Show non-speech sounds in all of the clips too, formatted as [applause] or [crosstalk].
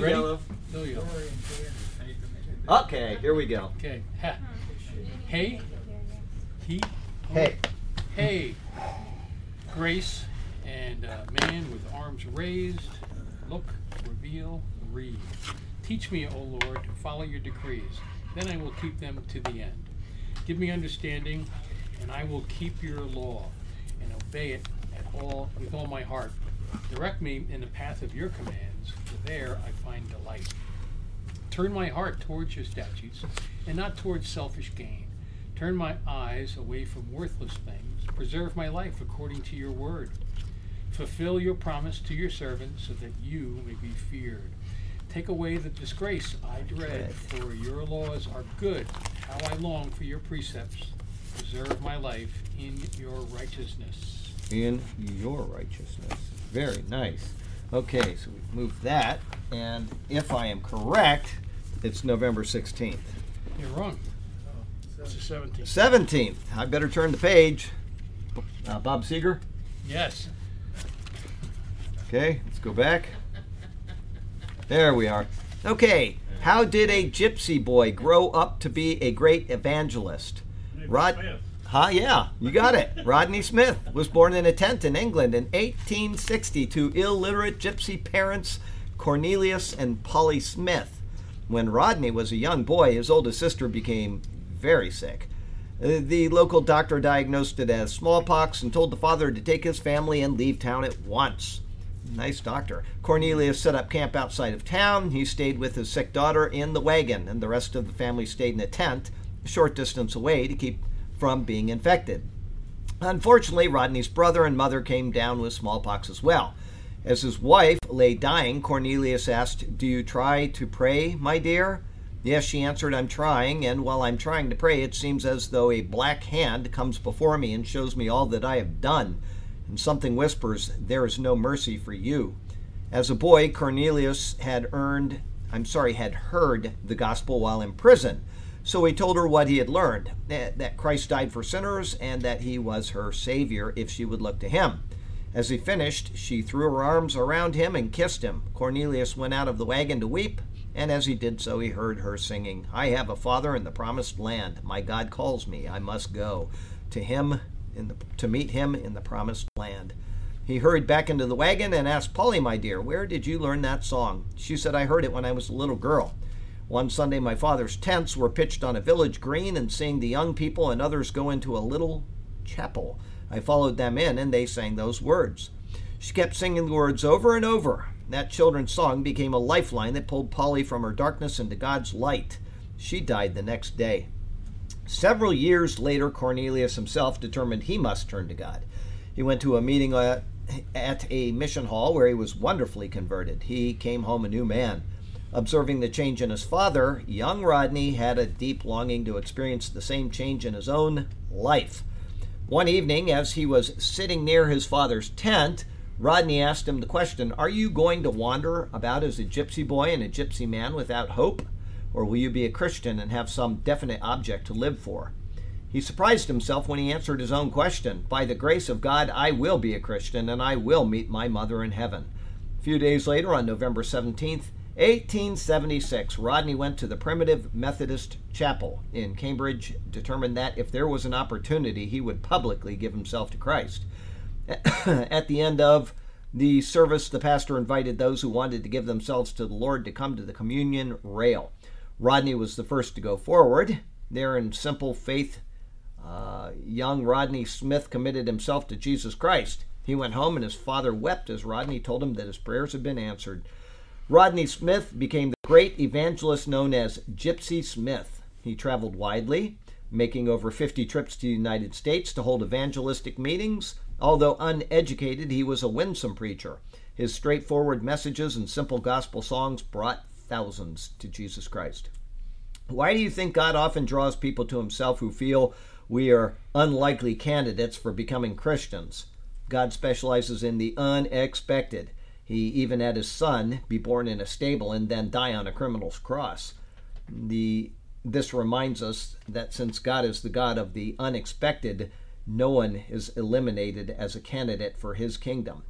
Ready? Yellow. No yellow. Okay, here we go. Okay. Ha. Hey. He. Hey. Hey. Grace and uh, man with arms raised. Look, reveal, read. Teach me, O Lord, to follow your decrees. Then I will keep them to the end. Give me understanding, and I will keep your law and obey it at all with all my heart. Direct me in the path of your commands, there I find delight. Turn my heart towards your statutes and not towards selfish gain. Turn my eyes away from worthless things. Preserve my life according to your word. Fulfill your promise to your servant so that you may be feared. Take away the disgrace I dread, for your laws are good. How I long for your precepts. Preserve my life in your righteousness. In your righteousness. Very nice. Okay, so we've moved that, and if I am correct, it's November 16th. You're wrong. It's the 17th. 17th. I better turn the page. Uh, Bob Seeger. Yes. Okay, let's go back. There we are. Okay, how did a gypsy boy grow up to be a great evangelist? Rod. Huh? Yeah, you got it. Rodney Smith was born in a tent in England in 1860 to illiterate gypsy parents Cornelius and Polly Smith. When Rodney was a young boy, his oldest sister became very sick. Uh, The local doctor diagnosed it as smallpox and told the father to take his family and leave town at once. Nice doctor. Cornelius set up camp outside of town. He stayed with his sick daughter in the wagon, and the rest of the family stayed in a tent a short distance away to keep from being infected. Unfortunately, Rodney's brother and mother came down with smallpox as well. As his wife lay dying, Cornelius asked, Do you try to pray, my dear? Yes, she answered, I'm trying, and while I'm trying to pray, it seems as though a black hand comes before me and shows me all that I have done. And something whispers, There is no mercy for you. As a boy, Cornelius had earned, I'm sorry, had heard the gospel while in prison. So he told her what he had learned that Christ died for sinners and that he was her Savior if she would look to him. As he finished, she threw her arms around him and kissed him. Cornelius went out of the wagon to weep, and as he did so, he heard her singing, I have a father in the promised land. My God calls me. I must go to him the, to meet him in the promised land. He hurried back into the wagon and asked Polly, my dear, where did you learn that song? She said, I heard it when I was a little girl. One Sunday, my father's tents were pitched on a village green, and seeing the young people and others go into a little chapel, I followed them in, and they sang those words. She kept singing the words over and over. That children's song became a lifeline that pulled Polly from her darkness into God's light. She died the next day. Several years later, Cornelius himself determined he must turn to God. He went to a meeting at, at a mission hall where he was wonderfully converted. He came home a new man. Observing the change in his father, young Rodney had a deep longing to experience the same change in his own life. One evening, as he was sitting near his father's tent, Rodney asked him the question Are you going to wander about as a gypsy boy and a gypsy man without hope? Or will you be a Christian and have some definite object to live for? He surprised himself when he answered his own question By the grace of God, I will be a Christian and I will meet my mother in heaven. A few days later, on November 17th, 1876, Rodney went to the Primitive Methodist Chapel in Cambridge, determined that if there was an opportunity, he would publicly give himself to Christ. [coughs] At the end of the service, the pastor invited those who wanted to give themselves to the Lord to come to the communion rail. Rodney was the first to go forward. There, in simple faith, uh, young Rodney Smith committed himself to Jesus Christ. He went home, and his father wept as Rodney told him that his prayers had been answered. Rodney Smith became the great evangelist known as Gypsy Smith. He traveled widely, making over 50 trips to the United States to hold evangelistic meetings. Although uneducated, he was a winsome preacher. His straightforward messages and simple gospel songs brought thousands to Jesus Christ. Why do you think God often draws people to himself who feel we are unlikely candidates for becoming Christians? God specializes in the unexpected. He even had his son be born in a stable and then die on a criminal's cross. The this reminds us that since God is the God of the unexpected, no one is eliminated as a candidate for his kingdom.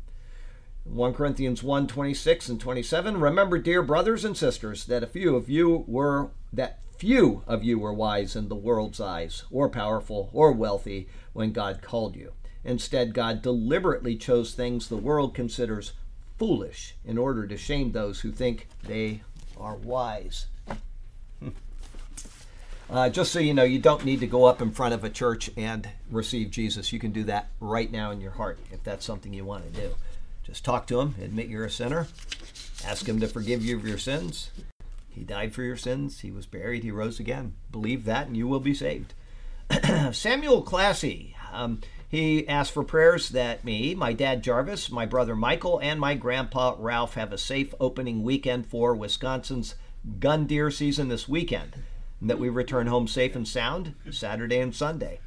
1 Corinthians 1 26 and 27. Remember, dear brothers and sisters, that a few of you were that few of you were wise in the world's eyes, or powerful, or wealthy when God called you. Instead, God deliberately chose things the world considers foolish in order to shame those who think they are wise. Uh, just so you know, you don't need to go up in front of a church and receive Jesus. You can do that right now in your heart if that's something you want to do. Just talk to Him, admit you're a sinner, ask Him to forgive you of your sins. He died for your sins, He was buried, He rose again. Believe that, and you will be saved. [clears throat] Samuel Classy. Um, he asked for prayers that me, my dad Jarvis, my brother Michael, and my grandpa Ralph have a safe opening weekend for Wisconsin's gun deer season this weekend and that we return home safe and sound Saturday and Sunday.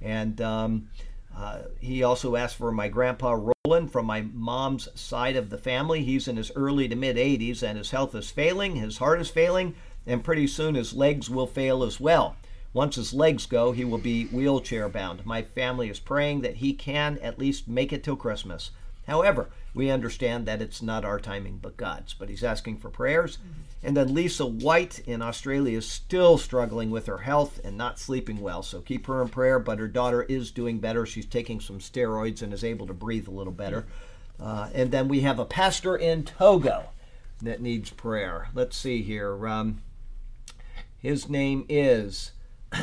And um, uh, he also asked for my grandpa Roland from my mom's side of the family. He's in his early to mid 80s and his health is failing, his heart is failing, and pretty soon his legs will fail as well. Once his legs go, he will be wheelchair bound. My family is praying that he can at least make it till Christmas. However, we understand that it's not our timing but God's. But he's asking for prayers. And then Lisa White in Australia is still struggling with her health and not sleeping well. So keep her in prayer. But her daughter is doing better. She's taking some steroids and is able to breathe a little better. Uh, and then we have a pastor in Togo that needs prayer. Let's see here. Um, his name is. [clears throat]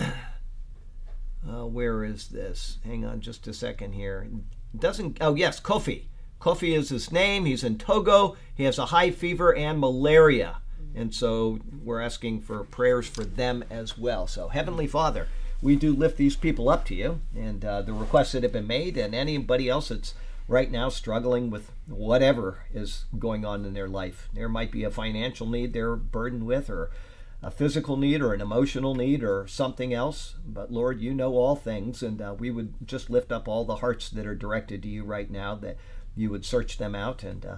Uh, where is this? Hang on just a second here. Doesn't. Oh, yes, Kofi. Kofi is his name. He's in Togo. He has a high fever and malaria. And so we're asking for prayers for them as well. So, Heavenly Father, we do lift these people up to you and uh, the requests that have been made, and anybody else that's right now struggling with whatever is going on in their life. There might be a financial need they're burdened with, or a physical need, or an emotional need, or something else. But Lord, you know all things, and uh, we would just lift up all the hearts that are directed to you right now that you would search them out and uh,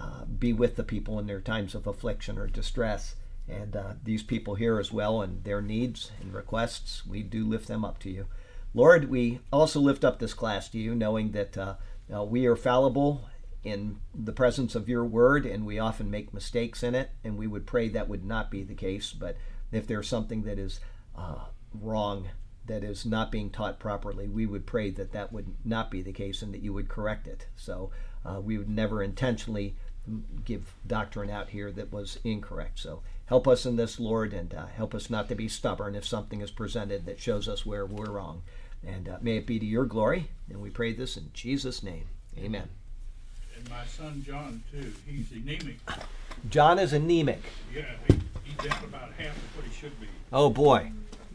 uh, be with the people in their times of affliction or distress. And uh, these people here as well and their needs and requests, we do lift them up to you. Lord, we also lift up this class to you, knowing that uh, uh, we are fallible in the presence of your word and we often make mistakes in it. And we would pray that would not be the case. But if there's something that is uh, wrong, that is not being taught properly, we would pray that that would not be the case and that you would correct it. So uh, we would never intentionally give doctrine out here that was incorrect. So help us in this, Lord, and uh, help us not to be stubborn if something is presented that shows us where we're wrong. And uh, may it be to your glory. And we pray this in Jesus' name. Amen. And my son John, too, he's anemic. John is anemic. Yeah, he, he's at about half of what he should be. Oh, boy.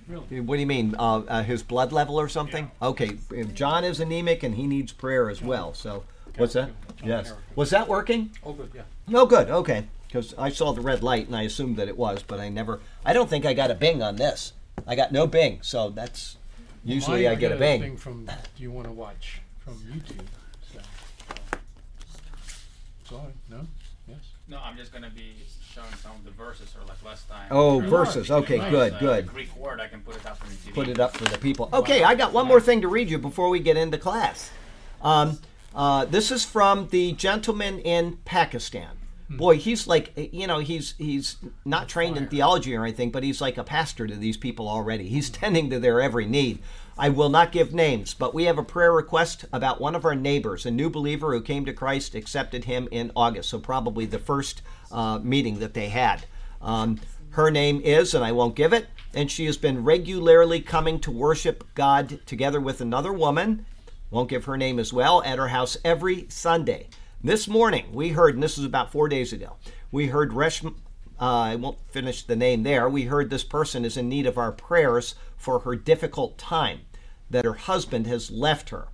Really? What do you mean? Uh, uh, his blood level or something? Okay, John is anemic and he needs prayer as well. So, what's that? Yes. Carroll. Was that working? Oh, good, yeah. Oh, good. Okay, because I saw the red light and I assumed that it was, but I never. I don't think I got a bing on this. I got no bing, so that's usually Mine, I get got a bing. thing from Do you want to watch from YouTube? So, so. Go ahead. No? Yes? No, I'm just gonna be showing some of the verses or like last time. Oh, Sure. verses. Okay, Nice, good, uh, good. Greek word, I can put it up on the TV. put it up for the people. Okay, I got one more thing to read you before we get into class. Um, uh, this is from the gentleman in Pakistan. Boy, he's like you know he's he's not trained in theology or anything, but he's like a pastor to these people already. He's [laughs] tending to their every need. I will not give names, but we have a prayer request about one of our neighbors, a new believer who came to Christ, accepted him in August, so probably the first uh, meeting that they had. Um, her name is, and I won't give it, and she has been regularly coming to worship God together with another woman, won't give her name as well, at her house every Sunday. This morning, we heard, and this is about four days ago, we heard Resh, uh, I won't finish the name there, we heard this person is in need of our prayers for her difficult time, that her husband has left her.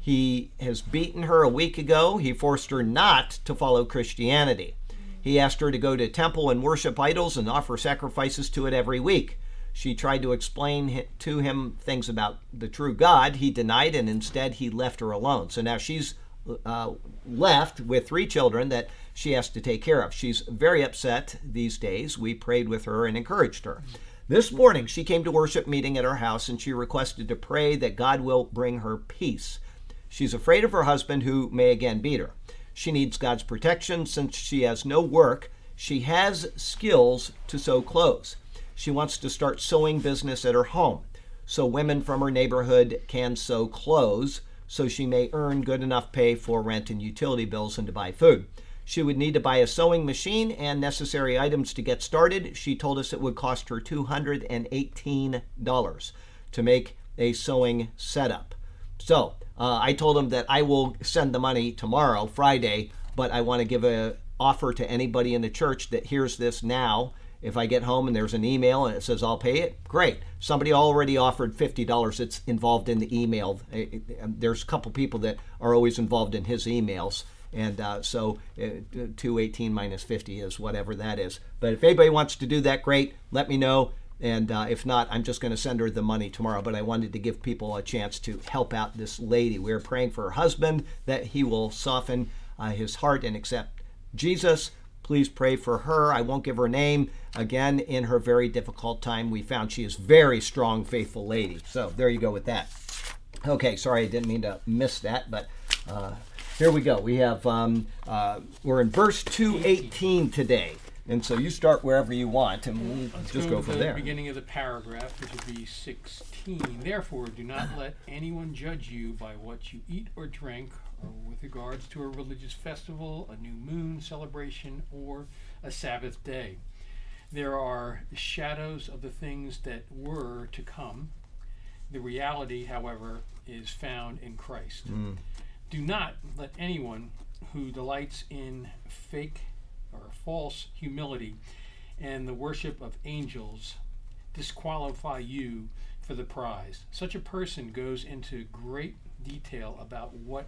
He has beaten her a week ago. He forced her not to follow Christianity. He asked her to go to temple and worship idols and offer sacrifices to it every week. She tried to explain to him things about the true God. He denied, and instead he left her alone. So now she's uh, left with three children that she has to take care of. She's very upset these days. We prayed with her and encouraged her. This morning, she came to worship meeting at our house and she requested to pray that God will bring her peace. She's afraid of her husband, who may again beat her. She needs God's protection since she has no work. She has skills to sew clothes. She wants to start sewing business at her home so women from her neighborhood can sew clothes so she may earn good enough pay for rent and utility bills and to buy food. She would need to buy a sewing machine and necessary items to get started. She told us it would cost her $218 to make a sewing setup. So uh, I told him that I will send the money tomorrow, Friday, but I want to give a offer to anybody in the church that hears this now. If I get home and there's an email and it says I'll pay it, great. Somebody already offered fifty dollars. It's involved in the email. There's a couple people that are always involved in his emails, and uh, so uh, 218 minus 50 is whatever that is. But if anybody wants to do that, great. Let me know. And uh, if not, I'm just going to send her the money tomorrow. But I wanted to give people a chance to help out this lady. We're praying for her husband that he will soften uh, his heart and accept Jesus. Please pray for her. I won't give her name. Again, in her very difficult time, we found she is very strong, faithful lady. So there you go with that. Okay, sorry, I didn't mean to miss that, but uh, here we go. We have um, uh, we're in verse two eighteen today. And so you start wherever you want, and we'll Let's just go, go from the there. beginning of the paragraph, which would be 16. Therefore, do not [coughs] let anyone judge you by what you eat or drink, or with regards to a religious festival, a new moon celebration, or a Sabbath day. There are shadows of the things that were to come. The reality, however, is found in Christ. Do not let anyone who delights in fake or false humility and the worship of angels disqualify you for the prize. Such a person goes into great detail about what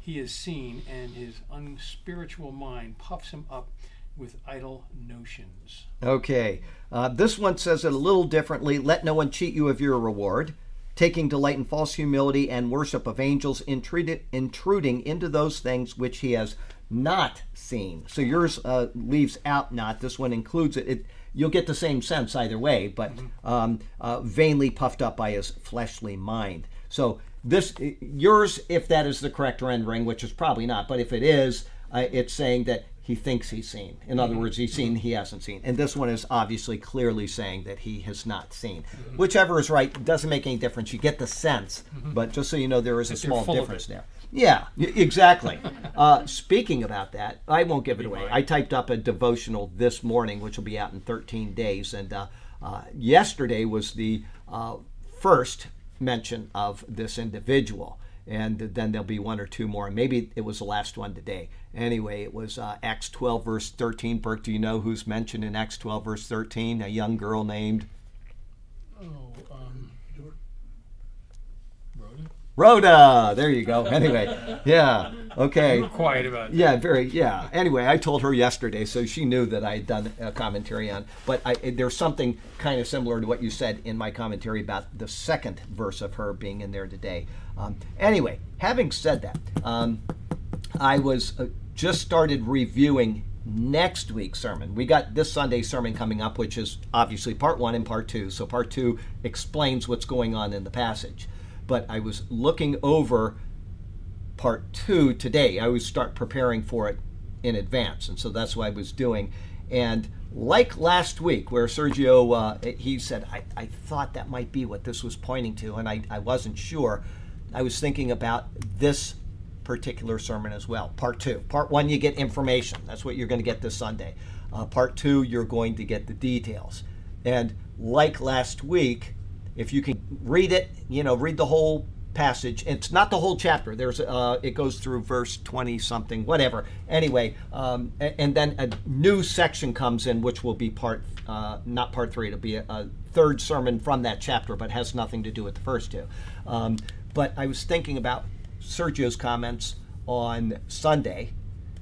he has seen, and his unspiritual mind puffs him up with idle notions. Okay. Uh, this one says it a little differently. Let no one cheat you of your reward. Taking delight in false humility and worship of angels, intruding into those things which he has not seen. So yours uh, leaves out not. This one includes it. it you'll get the same sense either way, but um, uh, vainly puffed up by his fleshly mind. So this yours, if that is the correct rendering, which is probably not, but if it is, uh, it's saying that he thinks he's seen. In other words, he's seen, he hasn't seen. And this one is obviously clearly saying that he has not seen. Whichever is right doesn't make any difference. You get the sense, but just so you know, there is a small difference there. Yeah, exactly. [laughs] uh, speaking about that, I won't give it away. I typed up a devotional this morning, which will be out in 13 days. And uh, uh, yesterday was the uh, first mention of this individual. And then there'll be one or two more. Maybe it was the last one today. Anyway, it was uh, Acts 12, verse 13. Burke, do you know who's mentioned in Acts 12, verse 13? A young girl named Oh, um, Rhoda? Rhoda. There you go. Anyway, [laughs] yeah. Okay. Quiet about it. Yeah, very. Yeah. Anyway, I told her yesterday, so she knew that I had done a commentary on. But I, there's something kind of similar to what you said in my commentary about the second verse of her being in there today. Um, anyway, having said that, um, I was uh, just started reviewing next week's sermon. We got this Sunday's sermon coming up, which is obviously part one and part two. So part two explains what's going on in the passage. But I was looking over part two today. I would start preparing for it in advance, and so that's what I was doing. And like last week, where Sergio uh, he said, I, I thought that might be what this was pointing to, and I, I wasn't sure. I was thinking about this particular sermon as well. Part two. Part one, you get information. That's what you're going to get this Sunday. Uh, part two, you're going to get the details. And like last week, if you can read it, you know, read the whole passage. It's not the whole chapter. There's uh, it goes through verse 20 something, whatever. Anyway, um, and then a new section comes in, which will be part, uh, not part three. It'll be a, a third sermon from that chapter, but has nothing to do with the first two. Um, but I was thinking about Sergio's comments on Sunday,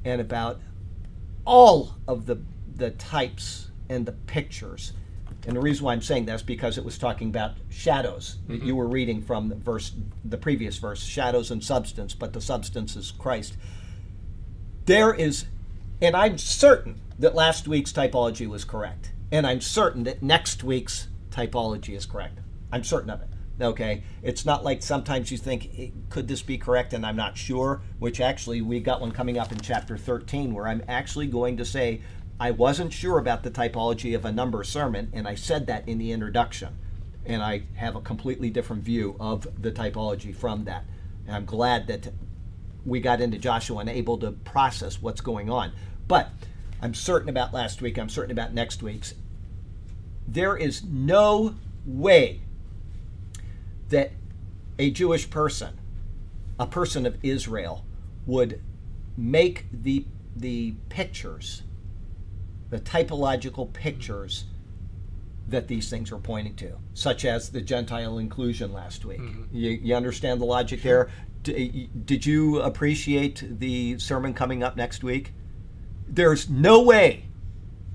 and about all of the the types and the pictures. And the reason why I'm saying that is because it was talking about shadows. You mm-hmm. were reading from the verse, the previous verse, shadows and substance, but the substance is Christ. There is, and I'm certain that last week's typology was correct, and I'm certain that next week's typology is correct. I'm certain of it. Okay, it's not like sometimes you think, "Eh, could this be correct? And I'm not sure. Which actually, we got one coming up in chapter 13 where I'm actually going to say, I wasn't sure about the typology of a number sermon, and I said that in the introduction. And I have a completely different view of the typology from that. And I'm glad that we got into Joshua and able to process what's going on. But I'm certain about last week, I'm certain about next week's. There is no way that a Jewish person, a person of Israel, would make the the pictures, the typological pictures that these things are pointing to, such as the Gentile inclusion last week. Mm-hmm. You, you understand the logic there? D- did you appreciate the sermon coming up next week? There's no way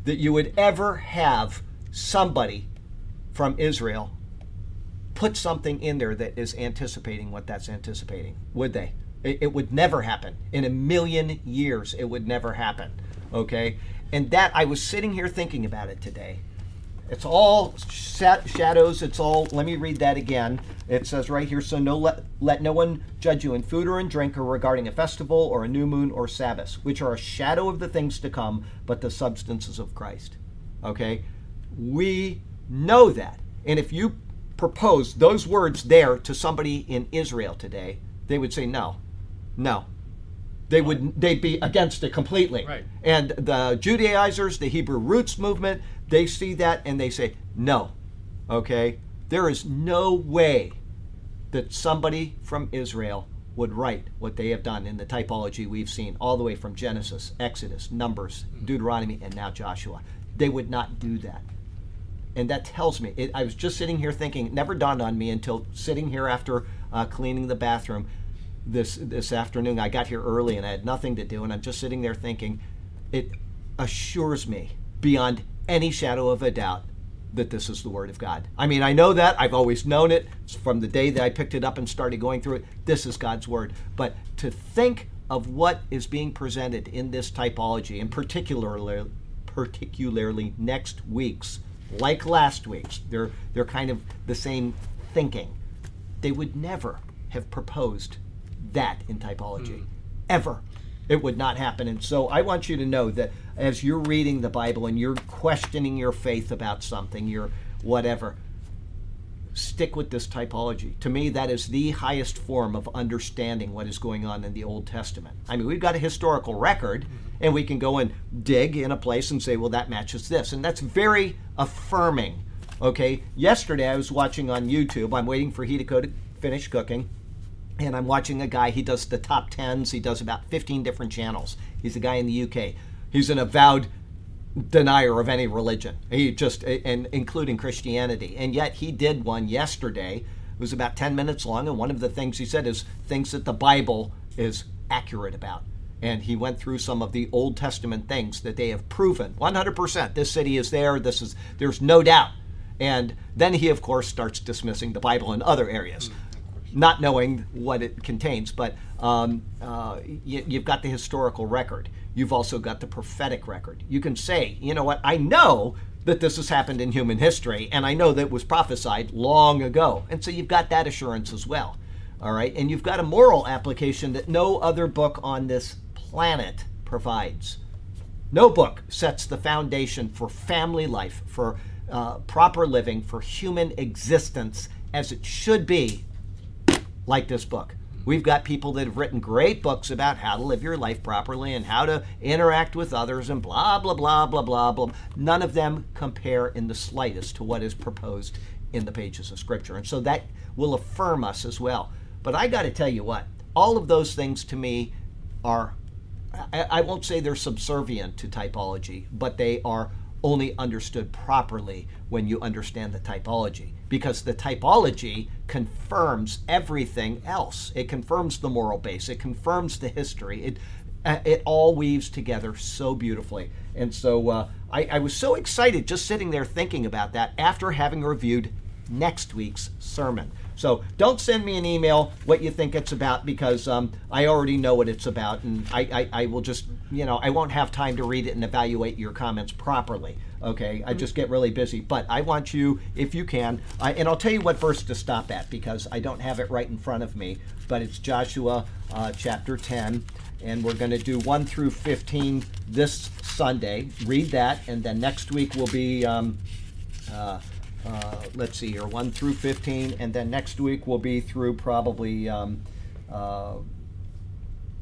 that you would ever have somebody from Israel put something in there that is anticipating what that's anticipating, would they? It, it would never happen. In a million years, it would never happen. Okay? And that, I was sitting here thinking about it today. It's all shadows. It's all, let me read that again. It says right here, so no let, let no one judge you in food or in drink or regarding a festival or a new moon or Sabbath, which are a shadow of the things to come, but the substances of Christ. Okay? We know that. And if you propose those words there to somebody in Israel today, they would say no. No. They would they'd be against it completely. Right. And the Judaizers, the Hebrew roots movement, they see that and they say no. Okay? There is no way that somebody from Israel would write what they have done in the typology we've seen all the way from Genesis, Exodus, Numbers, hmm. Deuteronomy, and now Joshua. They would not do that. And that tells me, it, I was just sitting here thinking, never dawned on me until sitting here after uh, cleaning the bathroom this, this afternoon. I got here early and I had nothing to do, and I'm just sitting there thinking, it assures me beyond any shadow of a doubt that this is the Word of God. I mean, I know that. I've always known it It's from the day that I picked it up and started going through it. This is God's Word. But to think of what is being presented in this typology, and particularly, particularly next week's, like last week's, they're, they're kind of the same thinking. They would never have proposed that in typology. Hmm. Ever. It would not happen. And so I want you to know that as you're reading the Bible and you're questioning your faith about something, you're whatever, stick with this typology. To me, that is the highest form of understanding what is going on in the Old Testament. I mean, we've got a historical record, and we can go and dig in a place and say, well, that matches this. And that's very affirming. Okay, yesterday I was watching on YouTube, I'm waiting for Hideko to finish cooking and I'm watching a guy. He does the top tens. He does about 15 different channels. He's a guy in the UK. He's an avowed denier of any religion. He just and including Christianity. And yet he did one yesterday. It was about 10 minutes long, and one of the things he said is things that the Bible is accurate about. And he went through some of the Old Testament things that they have proven 100%. This city is there. This is there's no doubt. And then he, of course, starts dismissing the Bible in other areas mm, not knowing what it contains. But um, uh, you, you've got the historical record. You've also got the prophetic record. You can say, you know what, I know that this has happened in human history, and I know that it was prophesied long ago. And so you've got that assurance as well. All right. And you've got a moral application that no other book on this planet provides. No book sets the foundation for family life, for uh, proper living, for human existence as it should be like this book. We've got people that have written great books about how to live your life properly and how to interact with others and blah, blah, blah, blah, blah, blah. None of them compare in the slightest to what is proposed in the pages of Scripture. And so that will affirm us as well. But I got to tell you what, all of those things to me are, I, I won't say they're subservient to typology, but they are only understood properly when you understand the typology because the typology confirms everything else. It confirms the moral base. It confirms the history. It uh, it all weaves together so beautifully. And so uh, I, I was so excited just sitting there thinking about that after having reviewed next week's sermon so don't send me an email what you think it's about because um, I already know what it's about, and I, I, I, will just, you know, I won't have time to read it and evaluate your comments properly. Okay, I just get really busy, but I want you, if you can, I, and I'll tell you what verse to stop at because I don't have it right in front of me, but it's Joshua uh, chapter 10, and we're going to do 1 through 15 this Sunday. Read that, and then next week will be, um, uh, uh, let's see here, 1 through 15, and then next week will be through probably. Um, uh,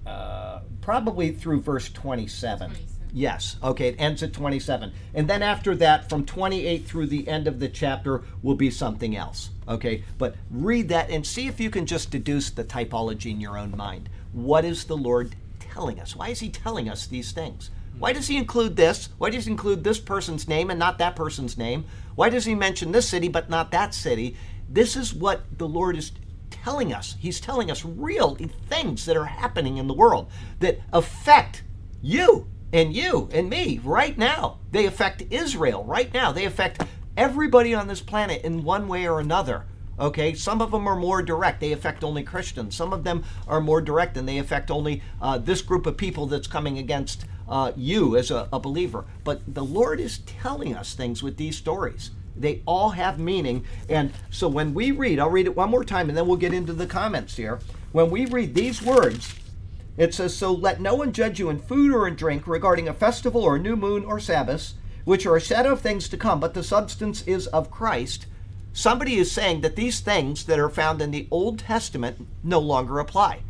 uh, probably through verse 27. 27. Yes, okay, it ends at 27. And then after that, from 28 through the end of the chapter, will be something else. Okay, but read that and see if you can just deduce the typology in your own mind. What is the Lord telling us? Why is He telling us these things? Why does He include this? Why does He include this person's name and not that person's name? Why does He mention this city but not that city? This is what the Lord is telling us. He's telling us real things that are happening in the world that affect you and you and me right now. They affect Israel right now. They affect everybody on this planet in one way or another. Okay, some of them are more direct. They affect only Christians. Some of them are more direct and they affect only uh, this group of people that's coming against uh, you as a, a believer. But the Lord is telling us things with these stories. They all have meaning. And so when we read, I'll read it one more time and then we'll get into the comments here. When we read these words, it says, So let no one judge you in food or in drink regarding a festival or a new moon or Sabbath, which are a shadow of things to come, but the substance is of Christ. Somebody is saying that these things that are found in the Old Testament no longer apply.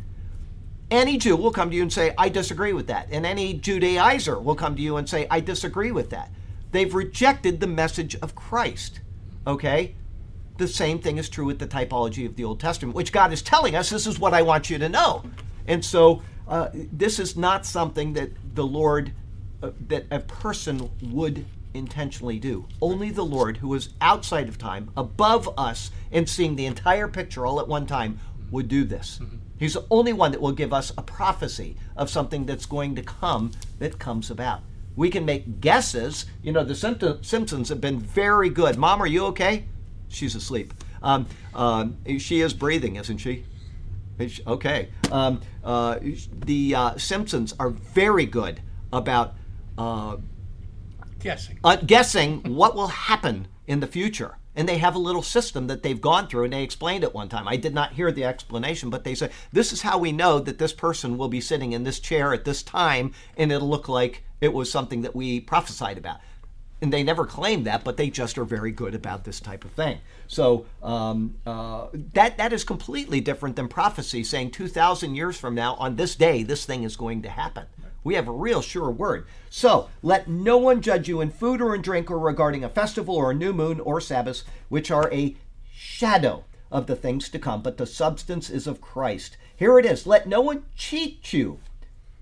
Any Jew will come to you and say, I disagree with that. And any Judaizer will come to you and say, I disagree with that. They've rejected the message of Christ. Okay? The same thing is true with the typology of the Old Testament, which God is telling us this is what I want you to know. And so uh, this is not something that the Lord, uh, that a person would intentionally do. Only the Lord, who is outside of time, above us, and seeing the entire picture all at one time, would do this. He's the only one that will give us a prophecy of something that's going to come that comes about. We can make guesses. You know, the Simpsons have been very good. Mom, are you okay? She's asleep. Um, um, she is breathing, isn't she? She- Okay. Um, uh, the uh, Simpsons are very good about uh, Guessing. uh, guessing what will happen in the future. And they have a little system that they've gone through, and they explained it one time. I did not hear the explanation, but they said, This is how we know that this person will be sitting in this chair at this time, and it'll look like it was something that we prophesied about. And they never claimed that, but they just are very good about this type of thing. So um, uh, that that is completely different than prophecy saying 2,000 years from now, on this day, this thing is going to happen. We have a real sure word. So let no one judge you in food or in drink or regarding a festival or a new moon or Sabbath, which are a shadow of the things to come, but the substance is of Christ. Here it is. Let no one cheat you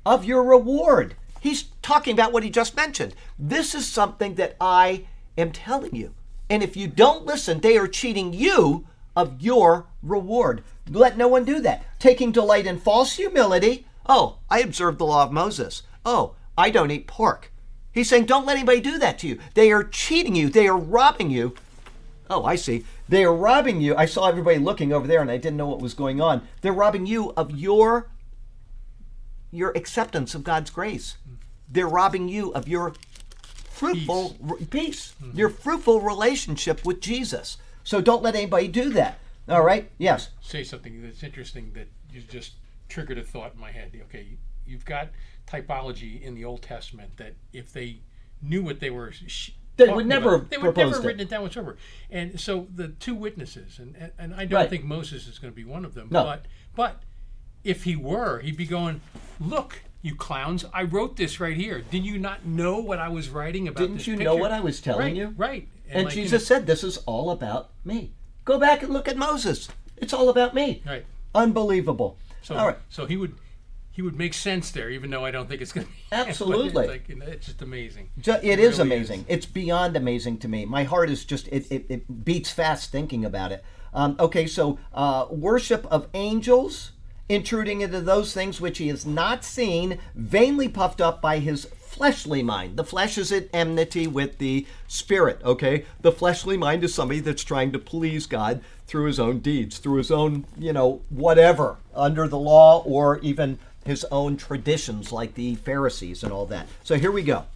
of your reward. He's talking about what he just mentioned. This is something that I am telling you. And if you don't listen, they are cheating you of your reward. Let no one do that. Taking delight in false humility. Oh, I observe the law of Moses. Oh, I don't eat pork. He's saying, don't let anybody do that to you. They are cheating you, they are robbing you. Oh, I see. They are robbing you. I saw everybody looking over there and I didn't know what was going on. They're robbing you of your your acceptance of God's grace. They're robbing you of your fruitful peace, peace mm-hmm. your fruitful relationship with Jesus. So don't let anybody do that. All right? Yes. say something that's interesting that you just triggered a thought in my head. Okay, you've got typology in the Old Testament that if they knew what they were, sh- They would never about, have they would never it. written it down whatsoever. And so the two witnesses, and and, and I don't Right. think Moses is going to be one of them. No. But but if he were, he'd be going, look. You clowns! I wrote this right here. Did you not know what I was writing about? Didn't you know what I was telling Right, you? Right. And, like, you Jesus know- said, This is all about me. Go back and look at Moses. It's all about me. Right. Unbelievable. So, all right. so he would he would make sense there, even though I don't think it's going to be. [laughs] Absolutely. [laughs] it's, like, it's just amazing. Ju- it is really amazing. It's beyond amazing to me. My heart is just it, it, it beats fast thinking about it. Um, okay, so uh, worship of angels, intruding into those things which he has not seen, vainly puffed up by his fleshly mind. The flesh is at enmity with the spirit. Okay, the fleshly mind is somebody that's trying to please God through his own deeds, through his own you know whatever under the law or even his own traditions like the Pharisees and all that. So here we go.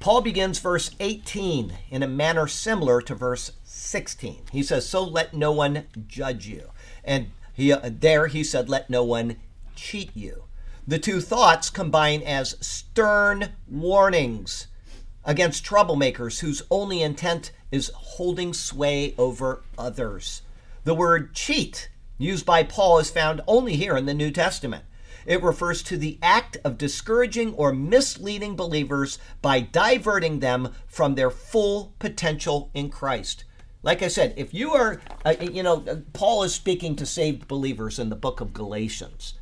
Paul begins verse 18 in a manner similar to verse 16. He says, So let no one judge you. And he, uh, there he said, Let no one cheat you. The two thoughts combine as stern warnings against troublemakers whose only intent is holding sway over others. The word cheat, used by Paul, is found only here in the New Testament. It refers to the act of discouraging or misleading believers by diverting them from their full potential in Christ. Like I said, if you are, uh, you know, Paul is speaking to saved believers in the book of Galatians,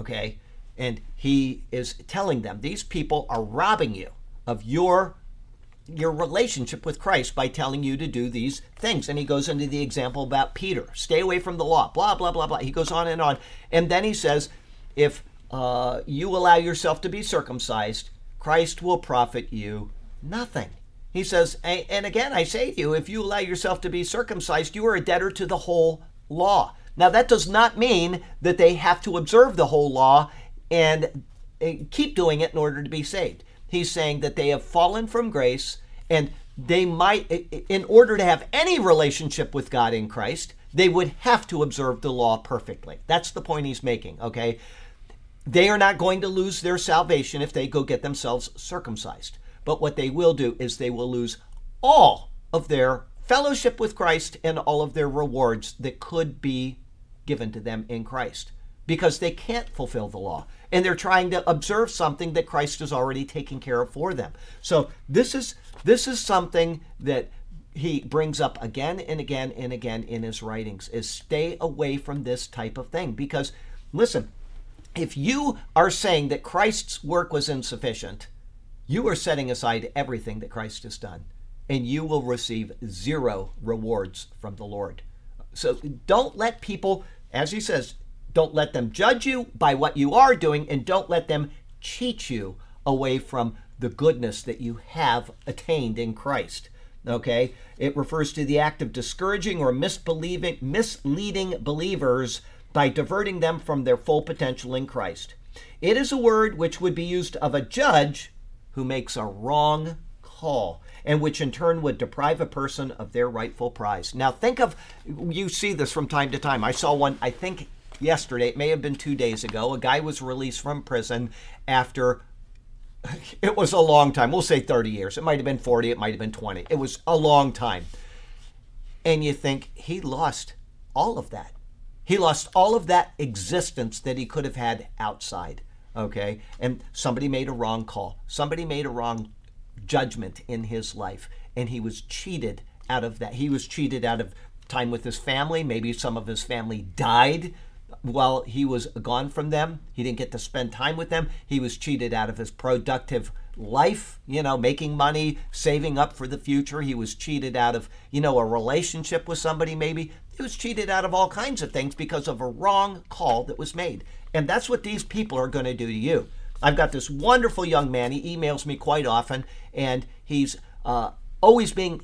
okay? And he is telling them these people are robbing you of your your relationship with Christ by telling you to do these things. And he goes into the example about Peter stay away from the law, blah, blah, blah, blah. He goes on and on. And then he says, if uh, you allow yourself to be circumcised, Christ will profit you nothing. He says, and again, I say to you, if you allow yourself to be circumcised, you are a debtor to the whole law. Now, that does not mean that they have to observe the whole law and uh, keep doing it in order to be saved. He's saying that they have fallen from grace and they might, in order to have any relationship with God in Christ, they would have to observe the law perfectly. That's the point he's making, okay? They are not going to lose their salvation if they go get themselves circumcised. But what they will do is they will lose all of their fellowship with Christ and all of their rewards that could be given to them in Christ because they can't fulfill the law and they're trying to observe something that Christ has already taken care of for them. So this is this is something that he brings up again and again and again in his writings is stay away from this type of thing because listen if you are saying that Christ's work was insufficient, you are setting aside everything that Christ has done, and you will receive zero rewards from the Lord. So don't let people, as he says, don't let them judge you by what you are doing, and don't let them cheat you away from the goodness that you have attained in Christ. Okay? It refers to the act of discouraging or misbelieving, misleading believers by diverting them from their full potential in Christ. It is a word which would be used of a judge who makes a wrong call and which in turn would deprive a person of their rightful prize. Now, think of you see this from time to time. I saw one, I think yesterday, it may have been two days ago. A guy was released from prison after [laughs] it was a long time. We'll say 30 years. It might have been 40, it might have been 20. It was a long time. And you think he lost all of that. He lost all of that existence that he could have had outside. Okay? And somebody made a wrong call. Somebody made a wrong judgment in his life. And he was cheated out of that. He was cheated out of time with his family. Maybe some of his family died while he was gone from them. He didn't get to spend time with them. He was cheated out of his productive life, you know, making money, saving up for the future. He was cheated out of, you know, a relationship with somebody maybe. He was cheated out of all kinds of things because of a wrong call that was made. And that's what these people are going to do to you. I've got this wonderful young man. He emails me quite often, and he's uh, always being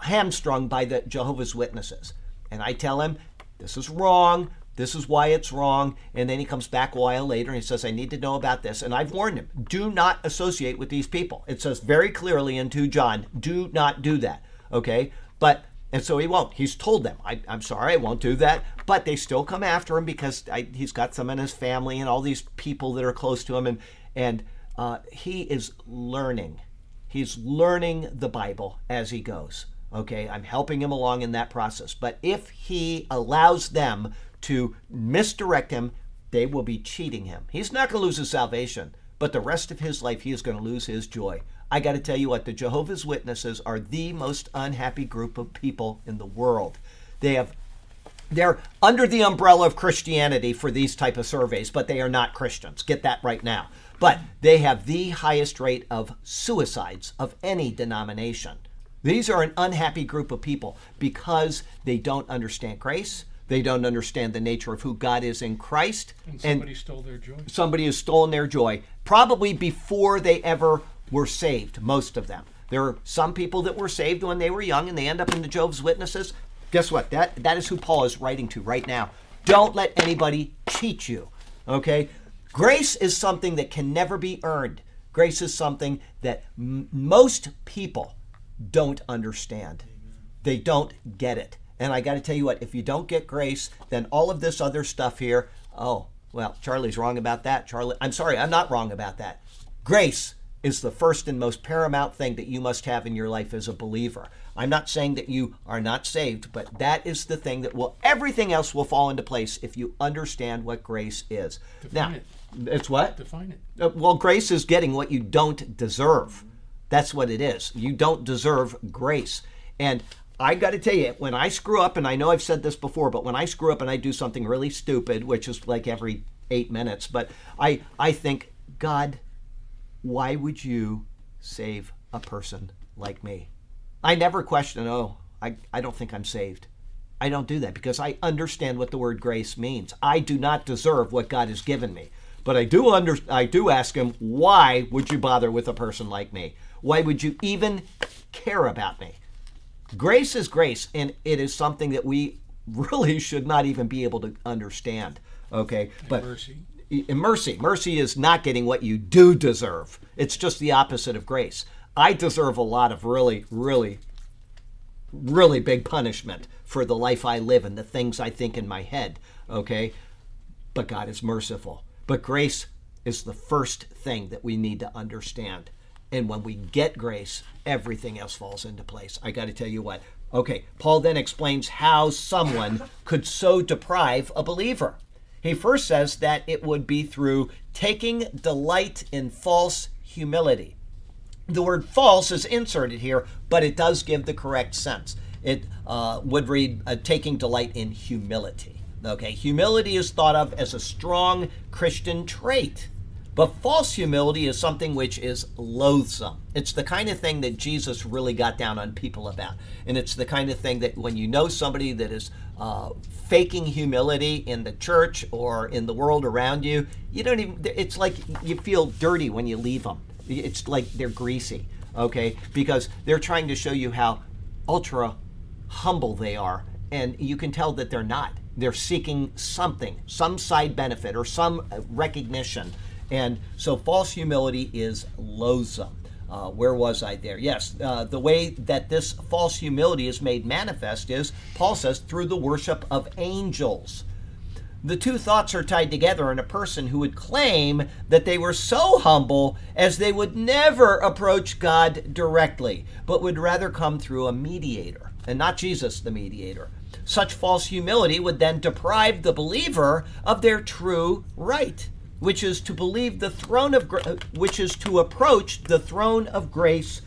hamstrung by the Jehovah's Witnesses. And I tell him, this is wrong. This is why it's wrong. And then he comes back a while later and he says, I need to know about this. And I've warned him, do not associate with these people. It says very clearly in 2 John, do not do that. Okay? But and so he won't. He's told them, I, am sorry, I won't do that. But they still come after him because I, he's got some in his family and all these people that are close to him. And, and uh, he is learning. He's learning the Bible as he goes. Okay, I'm helping him along in that process. But if he allows them to misdirect him, they will be cheating him. He's not going to lose his salvation, but the rest of his life, he is going to lose his joy. I got to tell you what, the Jehovah's Witnesses are the most unhappy group of people in the world. They have they're under the umbrella of Christianity for these type of surveys, but they are not Christians. Get that right now. But they have the highest rate of suicides of any denomination. These are an unhappy group of people because they don't understand grace. They don't understand the nature of who God is in Christ. And somebody and stole their joy. Somebody has stolen their joy, probably before they ever were saved, most of them. There are some people that were saved when they were young and they end up in the Jehovah's Witnesses. Guess what? That that is who Paul is writing to right now. Don't let anybody cheat you. Okay? Grace is something that can never be earned. Grace is something that m- most people don't understand. They don't get it. And I got to tell you what, if you don't get grace, then all of this other stuff here, oh, well, Charlie's wrong about that. Charlie, I'm sorry, I'm not wrong about that. Grace is the first and most paramount thing that you must have in your life as a believer. I'm not saying that you are not saved, but that is the thing that will everything else will fall into place if you understand what grace is. Define now, it. it's what? Define it. Uh, well, grace is getting what you don't deserve. That's what it is. You don't deserve grace. And I got to tell you, when I screw up, and I know I've said this before, but when I screw up and I do something really stupid, which is like every eight minutes, but I, I think, God, why would you save a person like me? I never question, oh, I, I don't think I'm saved. I don't do that because I understand what the word grace means. I do not deserve what God has given me. But I do under I do ask him, why would you bother with a person like me? Why would you even care about me? Grace is grace, and it is something that we [laughs] really should not even be able to understand. Okay, but mercy. Mercy, mercy is not getting what you do deserve. It's just the opposite of grace. I deserve a lot of really, really, really big punishment for the life I live and the things I think in my head. Okay, but God is merciful. But grace is the first thing that we need to understand. And when we get grace, everything else falls into place. I got to tell you what. Okay, Paul then explains how someone could so deprive a believer. He first says that it would be through taking delight in false humility. The word false is inserted here, but it does give the correct sense. It uh, would read uh, taking delight in humility. Okay, humility is thought of as a strong Christian trait. But false humility is something which is loathsome. It's the kind of thing that Jesus really got down on people about. And it's the kind of thing that when you know somebody that is uh, faking humility in the church or in the world around you, you don't even, it's like you feel dirty when you leave them. It's like they're greasy, okay? Because they're trying to show you how ultra humble they are. And you can tell that they're not. They're seeking something, some side benefit or some recognition and so false humility is loathsome. Uh, where was I there? Yes, uh, the way that this false humility is made manifest is, Paul says, through the worship of angels. The two thoughts are tied together in a person who would claim that they were so humble as they would never approach God directly, but would rather come through a mediator, and not Jesus, the mediator. Such false humility would then deprive the believer of their true right which is to believe the throne of which is to approach the throne of grace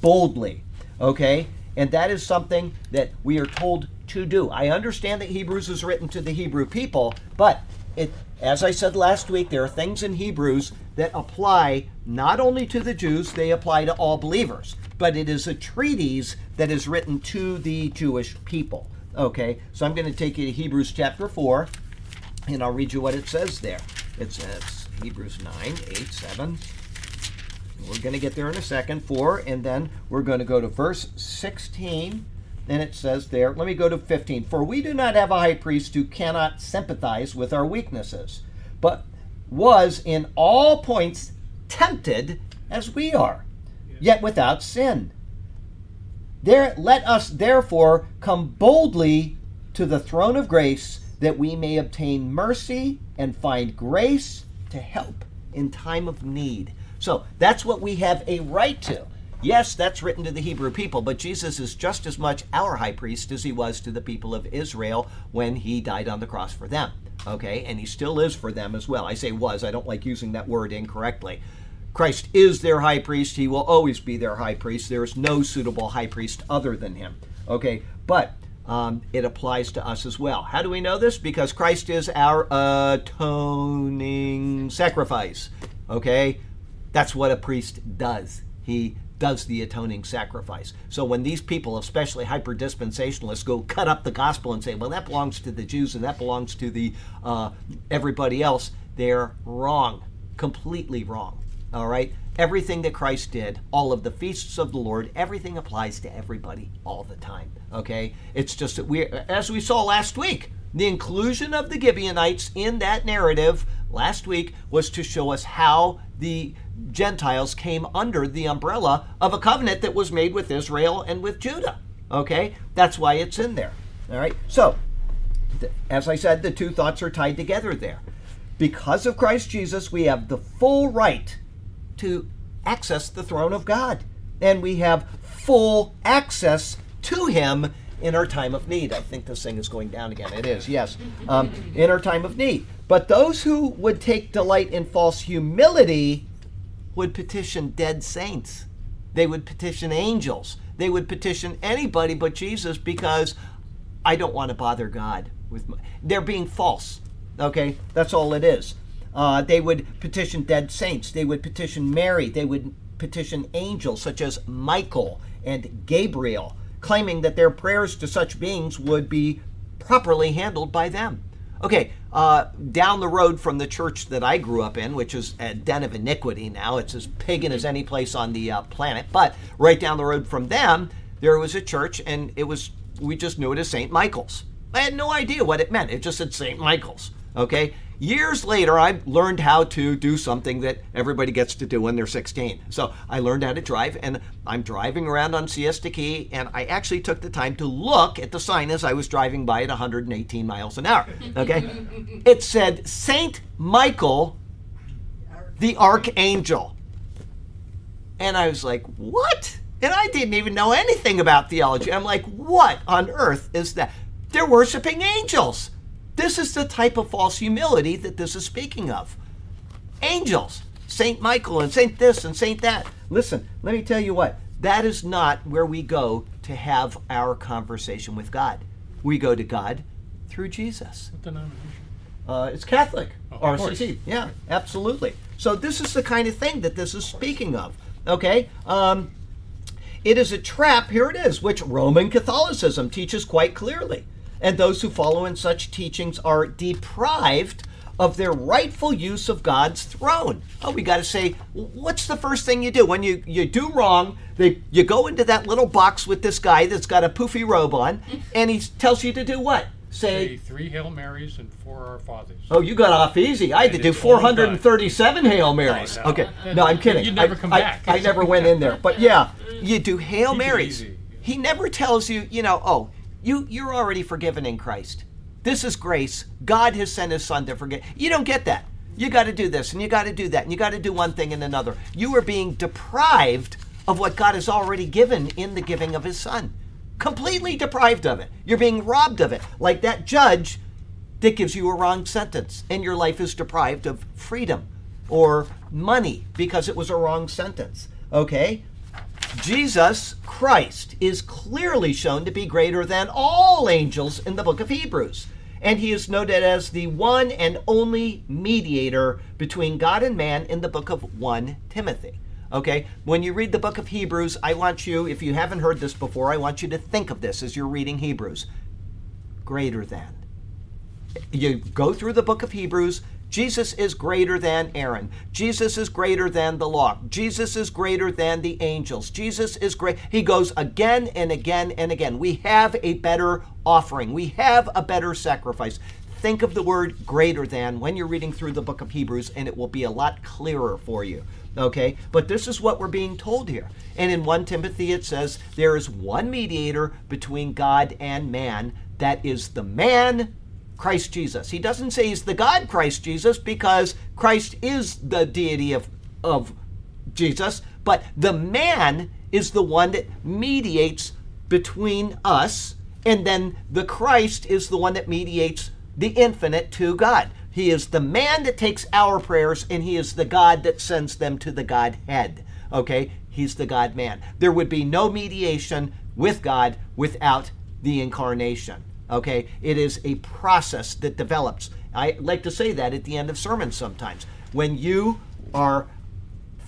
boldly. Okay? And that is something that we are told to do. I understand that Hebrews is written to the Hebrew people, but it as I said last week, there are things in Hebrews that apply not only to the Jews, they apply to all believers. But it is a treatise that is written to the Jewish people. Okay, so I'm going to take you to Hebrews chapter 4, and I'll read you what it says there. It says Hebrews 9, 8, 7. We're going to get there in a second. 4, and then we're going to go to verse 16. Then it says there, let me go to 15. For we do not have a high priest who cannot sympathize with our weaknesses, but was in all points tempted as we are, yet without sin. There, let us therefore come boldly to the throne of grace that we may obtain mercy and find grace to help in time of need. So that's what we have a right to. Yes, that's written to the Hebrew people, but Jesus is just as much our high priest as he was to the people of Israel when he died on the cross for them. Okay, and he still is for them as well. I say was, I don't like using that word incorrectly. Christ is their high priest. He will always be their high priest. There is no suitable high priest other than him. Okay, but um, it applies to us as well. How do we know this? Because Christ is our atoning sacrifice. Okay? That's what a priest does. He does the atoning sacrifice. So when these people, especially hyper dispensationalists, go cut up the gospel and say, "Well, that belongs to the Jews and that belongs to the uh, everybody else," they're wrong, completely wrong. All right, everything that Christ did, all of the feasts of the Lord, everything applies to everybody all the time. Okay? It's just that we, as we saw last week, the inclusion of the Gibeonites in that narrative last week was to show us how the Gentiles came under the umbrella of a covenant that was made with Israel and with Judah. Okay? That's why it's in there. All right? So, as I said, the two thoughts are tied together there. Because of Christ Jesus, we have the full right to access the throne of God. And we have full access to Him in our time of need. I think this thing is going down again. It is, yes. Um, in our time of need. But those who would take delight in false humility would petition dead saints. They would petition angels. They would petition anybody but Jesus because I don't want to bother God with my, they're being false. Okay, that's all it is. Uh, they would petition dead saints. They would petition Mary. They would petition angels such as Michael and Gabriel, claiming that their prayers to such beings would be properly handled by them. Okay, uh, down the road from the church that I grew up in, which is a den of iniquity now, it's as pagan as any place on the uh, planet, but right down the road from them, there was a church, and it was, we just knew it as St. Michael's. I had no idea what it meant. It just said St. Michael's. Okay? Years later, I learned how to do something that everybody gets to do when they're 16. So I learned how to drive, and I'm driving around on Siesta Key, and I actually took the time to look at the sign as I was driving by at 118 miles an hour. [laughs] Okay? it said Saint Michael, the Archangel. And I was like, what? And I didn't even know anything about theology. I'm like, what on earth is that? They're worshiping angels. This is the type of false humility that this is speaking of. Angels, Saint Michael and Saint this and Saint that. Listen, let me tell you what, that is not where we go to have our conversation with God. We go to God through Jesus. What denomination? Uh, it's Catholic. Oh. RCC. Yeah, absolutely. So this is the kind of thing that this is speaking of. Okay? Um, it is a trap, here it is, which Roman Catholicism teaches quite clearly. And those who follow in such teachings are deprived of their rightful use of God's throne. Oh, we got to say, what's the first thing you do when you, you do wrong? They, you go into that little box with this guy that's got a poofy robe on, [laughs] and he tells you to do what? Say Say, three Hail Marys and four Our Fathers. Oh, you got off easy. I had to do it's all done. 437 Hail Marys. Oh, no. Okay, no, I'm kidding. You'd never I- come I, back. I, never went in there, but yeah, you do Hail Keep Marys. He never tells you, you know, oh, you you're already forgiven in Christ. This is grace. God has sent His Son to forgive. You don't get that. You got to do this and you got to do that and you got to do one thing and another. You are being deprived of what God has already given in the giving of His Son. Completely deprived of it. You're being robbed of it. Like that judge that gives you a wrong sentence and your life is deprived of freedom or money because it was a wrong sentence. Okay? Jesus Christ is clearly shown to be greater than all angels in the book of Hebrews. And he is noted as the one and only mediator between God and man in the book of 1 Timothy. Okay? When you read the book of Hebrews, I want you, if you haven't heard this before, I want you to think of this as you're reading Hebrews. Greater than you go through the book of Hebrews, Jesus is greater than Aaron. Jesus is greater than the law. Jesus is greater than the angels. Jesus is great. He goes again and again and again. We have a better offering. We have a better sacrifice. Think of the word greater than when you're reading through the book of Hebrews, and it will be a lot clearer for you. Okay? But this is what we're being told here. And in 1 Timothy, it says, There is one mediator between God and man, that is the man Christ Jesus. He doesn't say he's the God Christ Jesus because Christ is the deity of, of Jesus, but the man is the one that mediates between us, and then the Christ is the one that mediates the infinite to God. He is the man that takes our prayers, and he is the God that sends them to the Godhead. Okay? He's the God man. There would be no mediation with God without the incarnation. Okay? It is a process that develops. I like to say that at the end of sermons sometimes. When you are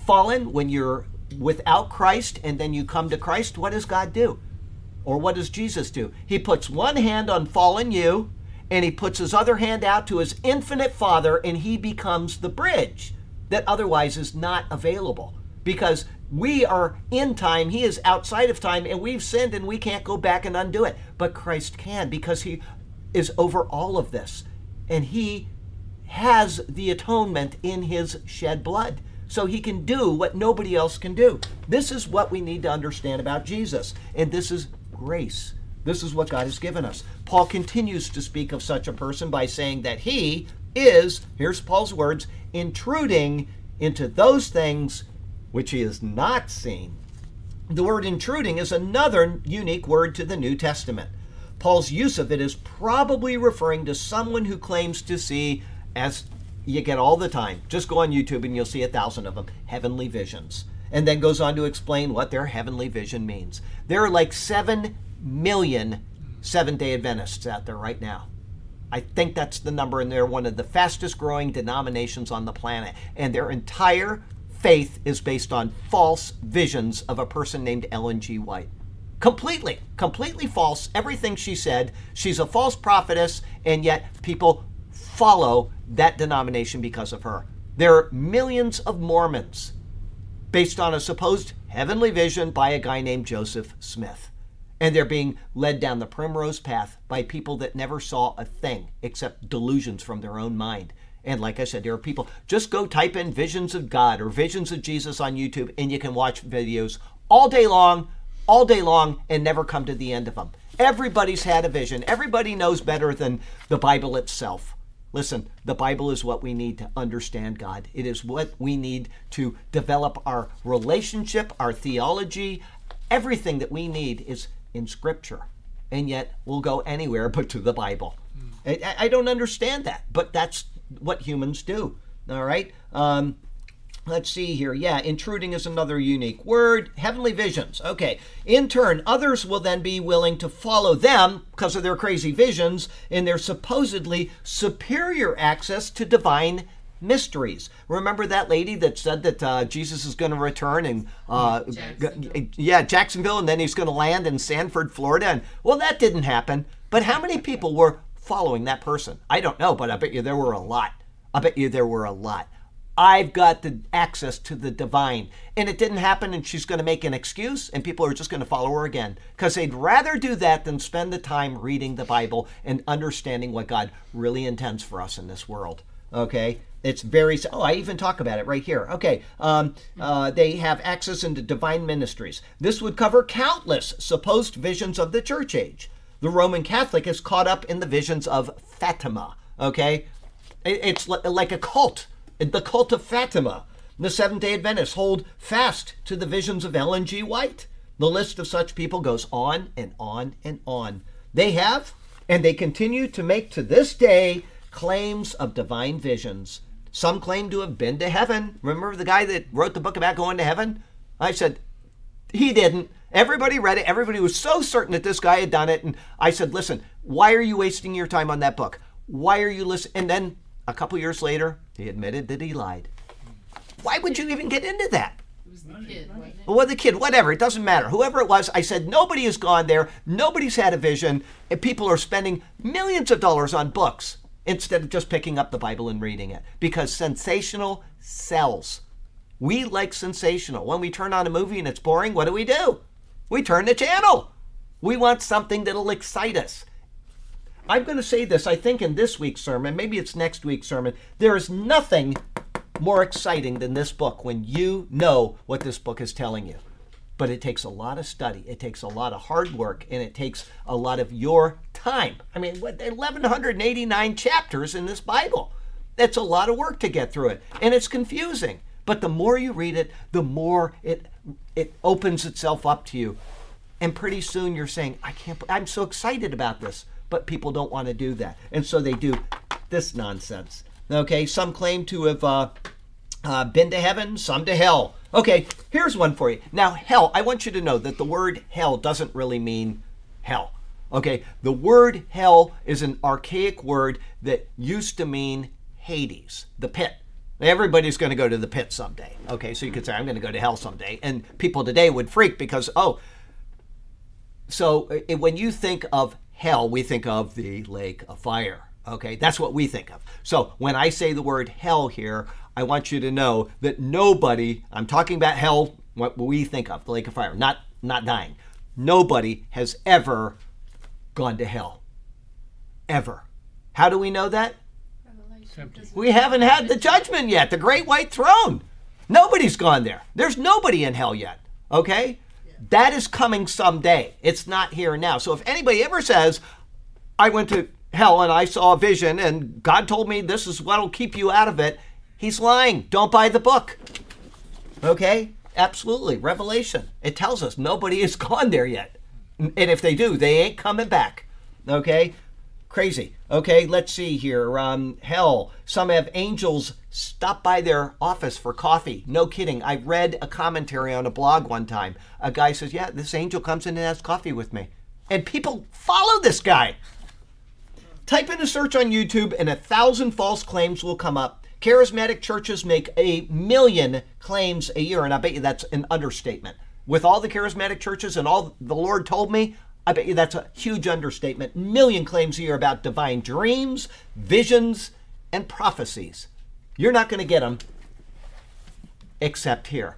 fallen, when you're without Christ, and then you come to Christ, what does God do? Or what does Jesus do? He puts one hand on fallen you, and he puts his other hand out to his infinite Father, and he becomes the bridge that otherwise is not available. Because we are in time, he is outside of time, and we've sinned and we can't go back and undo it. But Christ can because he is over all of this. And he has the atonement in his shed blood. so he can do what nobody else can do. This is what we need to understand about Jesus, and this is grace. This is what God has given us. Paul continues to speak of such a person by saying that he is, here's Paul's words, intruding into those things which he has not seen. The word intruding is another unique word to the New Testament. Paul's use of it is probably referring to someone who claims to see, as you get all the time, just go on YouTube and you'll see a thousand of them, heavenly visions. And then goes on to explain what their heavenly vision means. There are like 7 million Seventh day Adventists out there right now. I think that's the number, and they're one of the fastest growing denominations on the planet. And their entire faith is based on false visions of a person named Ellen G. White. Completely, completely false. Everything she said. She's a false prophetess, and yet people follow that denomination because of her. There are millions of Mormons based on a supposed heavenly vision by a guy named Joseph Smith. And they're being led down the primrose path by people that never saw a thing except delusions from their own mind. And like I said, there are people, just go type in visions of God or visions of Jesus on YouTube, and you can watch videos all day long, all day long, and never come to the end of them. Everybody's had a vision. Everybody knows better than the Bible itself. Listen, the Bible is what we need to understand God. It is what we need to develop our relationship, our theology. Everything that we need is in Scripture. And yet we'll go anywhere [laughs] but to the Bible. Hmm. I, I don't understand that, but that's what humans do. All right? Um, Let's see here. Yeah, intruding is another unique word. Heavenly visions. Okay. In turn, others will then be willing to follow them because of their crazy visions and their supposedly superior access to divine mysteries. Remember that lady that said that uh, Jesus is going to return and uh, Jacksonville. yeah, Jacksonville, and then he's going to land in Sanford, Florida. And well, that didn't happen. But how many people were following that person? I don't know, but I bet you there were a lot. I bet you there were a lot. I've got the access to the divine. And it didn't happen, and she's going to make an excuse, and people are just going to follow her again. Because they'd rather do that than spend the time reading the Bible and understanding what God really intends for us in this world. Okay? It's very, oh, I even talk about it right here. Okay, um, uh, they have access into divine ministries. This would cover countless supposed visions of the church age. The Roman Catholic is caught up in the visions of Fatima. Okay? It's like a cult, the cult of Fatima. The Seventh day Adventists hold fast to the visions of Ellen G. White. The list of such people goes on and on and on. They have, and they continue to make to this day, claims of divine visions. Some claim to have been to heaven. Remember the guy that wrote the book about going to heaven? I said, he didn't. Everybody read it. Everybody was so certain that this guy had done it. And I said, listen, why are you wasting your time on that book? Why are you listening? And then a couple years later, he admitted that he lied. Why would you even get into that? It was the kid. Well, the kid, whatever, it doesn't matter. Whoever it was, I said, nobody has gone there. Nobody's had a vision. And people are spending millions of dollars on books instead of just picking up the Bible and reading it. Because sensational sells. We like sensational. When we turn on a movie and it's boring, what do we do? We turn the channel. We want something that'll excite us. I'm going to say this, I think, in this week's sermon, maybe it's next week's sermon. There is nothing more exciting than this book when you know what this book is telling you. But it takes a lot of study, it takes a lot of hard work, and it takes a lot of your time. I mean, what 1189 chapters in this Bible. That's a lot of work to get through it, and it's confusing. But the more you read it, the more it it opens itself up to you. And pretty soon you're saying, I can't, I'm so excited about this. But people don't want to do that. And so they do this nonsense. Okay, some claim to have uh, uh, been to heaven, some to hell. Okay, here's one for you. Now, hell, I want you to know that the word hell doesn't really mean hell. Okay, the word hell is an archaic word that used to mean Hades, the pit. Everybody's going to go to the pit someday. Okay, so you could say, I'm going to go to hell someday. And people today would freak because, oh, so uh, when you think of hell, we think of the lake of fire. Okay, that's what we think of. So when I say the word hell here, I want you to know that nobody, I'm talking about hell, what we think of, the lake of fire, not not dying. Nobody has ever gone to hell. Ever. How do we know that? We haven't had the judgment yet, the great white throne. Nobody's gone there. There's nobody in hell yet. Okay? That is coming someday. It's not here now. So if anybody ever says, I went to hell and I saw a vision and God told me this is what'll keep you out of it, he's lying. Don't buy the book. Okay? Absolutely. Revelation. It tells us nobody has [laughs] gone there yet. And if they do, they ain't coming back. Okay? Crazy. Okay, let's see here. Um, hell, some have angels stop by their office for coffee. No kidding. I read a commentary on a blog one time. A guy says, Yeah, this angel comes in and has coffee with me. And people follow this guy. Type in a search on YouTube and a thousand false claims will come up. Charismatic churches make a million claims a year, and I bet you that's an understatement. With all the charismatic churches and all the Lord told me, I bet you that's a huge understatement. Million claims a year about divine dreams, visions, and prophecies. You're not going to get them except here.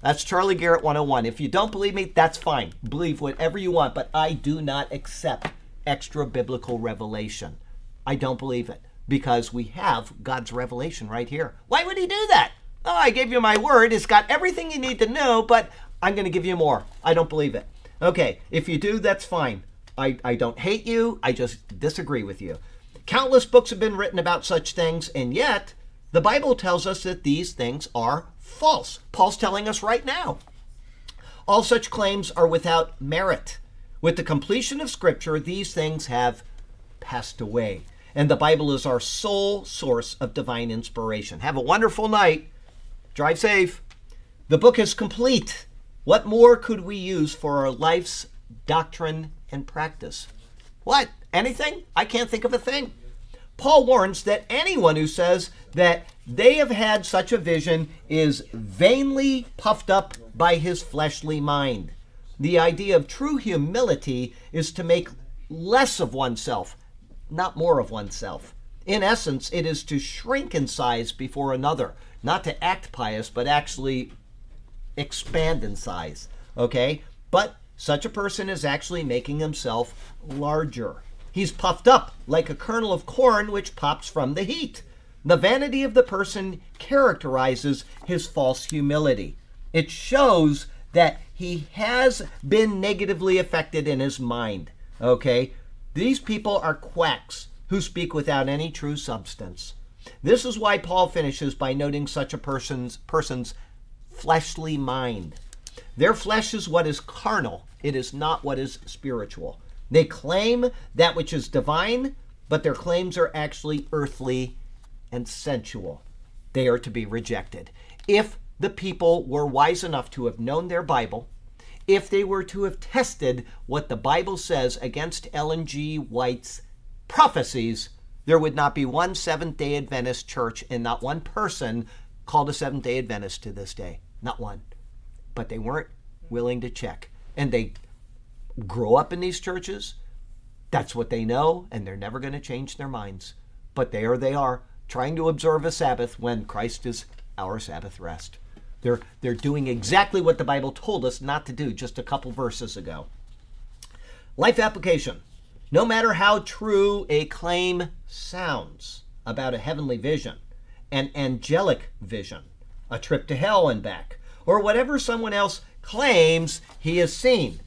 That's Charlie Garrett 101. If you don't believe me, that's fine. Believe whatever you want, but I do not accept extra biblical revelation. I don't believe it because we have God's revelation right here. Why would He do that? Oh, I gave you my word. It's got everything you need to know, but I'm going to give you more. I don't believe it. Okay, if you do, that's fine. I, I don't hate you, I just disagree with you. Countless books have been written about such things, and yet the Bible tells us that these things are false. Paul's telling us right now. All such claims are without merit. With the completion of Scripture, these things have passed away. And the Bible is our sole source of divine inspiration. Have a wonderful night. Drive safe. The book is complete. What more could we use for our life's doctrine and practice? What? Anything? I can't think of a thing. Paul warns that anyone who says that they have had such a vision is vainly puffed up by his fleshly mind. The idea of true humility is to make less of oneself, not more of oneself. In essence, it is to shrink in size before another, not to act pious, but actually expand in size. Okay? But such a person is actually making himself larger. He's puffed up like a kernel of corn which pops from the heat. The vanity of the person characterizes his false humility. It shows that he has been negatively affected in his mind. Okay? These people are quacks who speak without any true substance. This is why Paul finishes by noting such a person's person's fleshly mind. Their flesh is what is carnal, it is not what is spiritual. They claim that which is divine, but their claims are actually earthly and sensual. They are to be rejected. If the people were wise enough to have known their Bible, if they were to have tested what the Bible says against Ellen G. White's prophecies, there would not be one Seventh day Adventist church and not one person called a Seventh day Adventist to this day. Not one. But they weren't willing to check. And they grow up in these churches. That's what they know, and they're never going to change their minds. But there they are, trying to observe a Sabbath when Christ is our Sabbath rest. They're, they're doing exactly what the Bible told us not to do just a couple verses ago. Life application. No matter how true a claim sounds about a heavenly vision, an angelic vision, a trip to hell and back, or whatever someone else claims he has seen,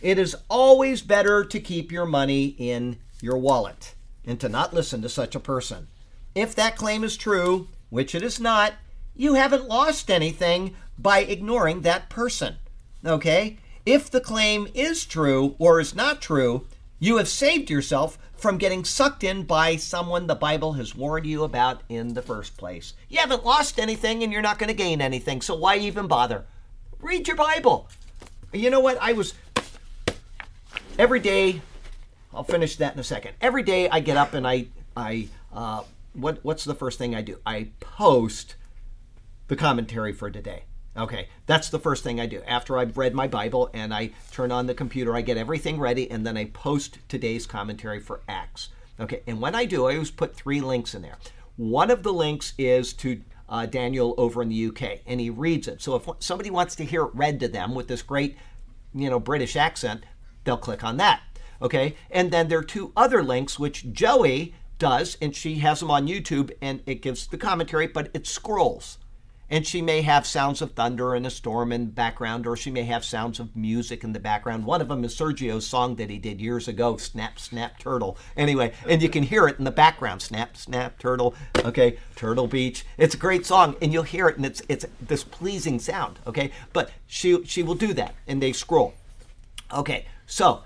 it is always better to keep your money in your wallet and to not listen to such a person. If that claim is true, which it is not, you haven't lost anything by ignoring that person. Okay? If the claim is true or is not true, you have saved yourself from getting sucked in by someone the Bible has warned you about in the first place. You haven't lost anything and you're not going to gain anything, so why even bother? Read your Bible. You know what? I was every day. I'll finish that in a second. Every day I get up and I I uh, what what's the first thing I do? I post the commentary for today. Okay, that's the first thing I do. After I've read my Bible and I turn on the computer, I get everything ready and then I post today's commentary for Acts. Okay, and when I do, I always put three links in there. One of the links is to uh, Daniel over in the UK, and he reads it. So if somebody wants to hear it read to them with this great, you know, British accent, they'll click on that. Okay, and then there are two other links which Joey does, and she has them on YouTube, and it gives the commentary, but it scrolls. And she may have sounds of thunder and a storm in the background, or she may have sounds of music in the background. One of them is Sergio's song that he did years ago, Snap, Snap, Turtle. Anyway, and you can hear it in the background, Snap, Snap, Turtle. Okay, Turtle Beach. It's a great song, and you'll hear it, and it's it's this pleasing sound. Okay, but she she will do that, and they scroll. Okay, so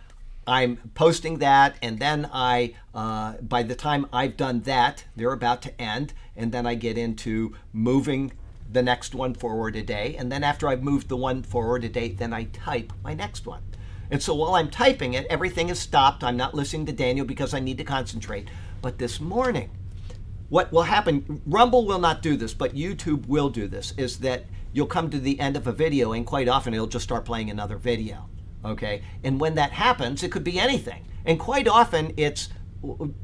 I'm posting that, and then I, uh, by the time I've done that, they're about to end, and then I get into moving the next one forward a day, and then after I've moved the one forward a day, then I type my next one. And so while I'm typing it, everything is stopped. I'm not listening to Daniel because I need to concentrate. But this morning, what will happen, Rumble will not do this, but YouTube will do this, is that you'll come to the end of a video, and quite often it'll just start playing another video okay? And when that happens, it could be anything. And quite often it's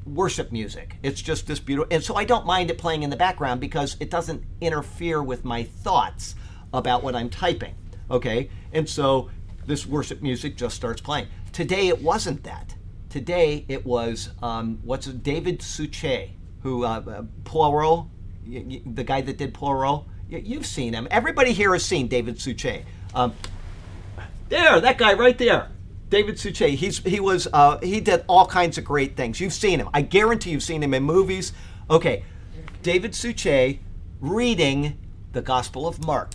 worship music. It's just this beautiful. And so I don't mind it playing in the background because it doesn't interfere with my thoughts about what I'm typing, okay? And so this worship music just starts playing. Today it wasn't that. Today it was, um, what's it, David Suchet, who, uh, uh, Poirot, the guy that did Poirot. You've seen him. Everybody here has seen David Suchet. Um, there, that guy right there. David Suchet. He's he was uh, he did all kinds of great things. You've seen him. I guarantee you've seen him in movies. Okay, David Suchet reading the Gospel of Mark.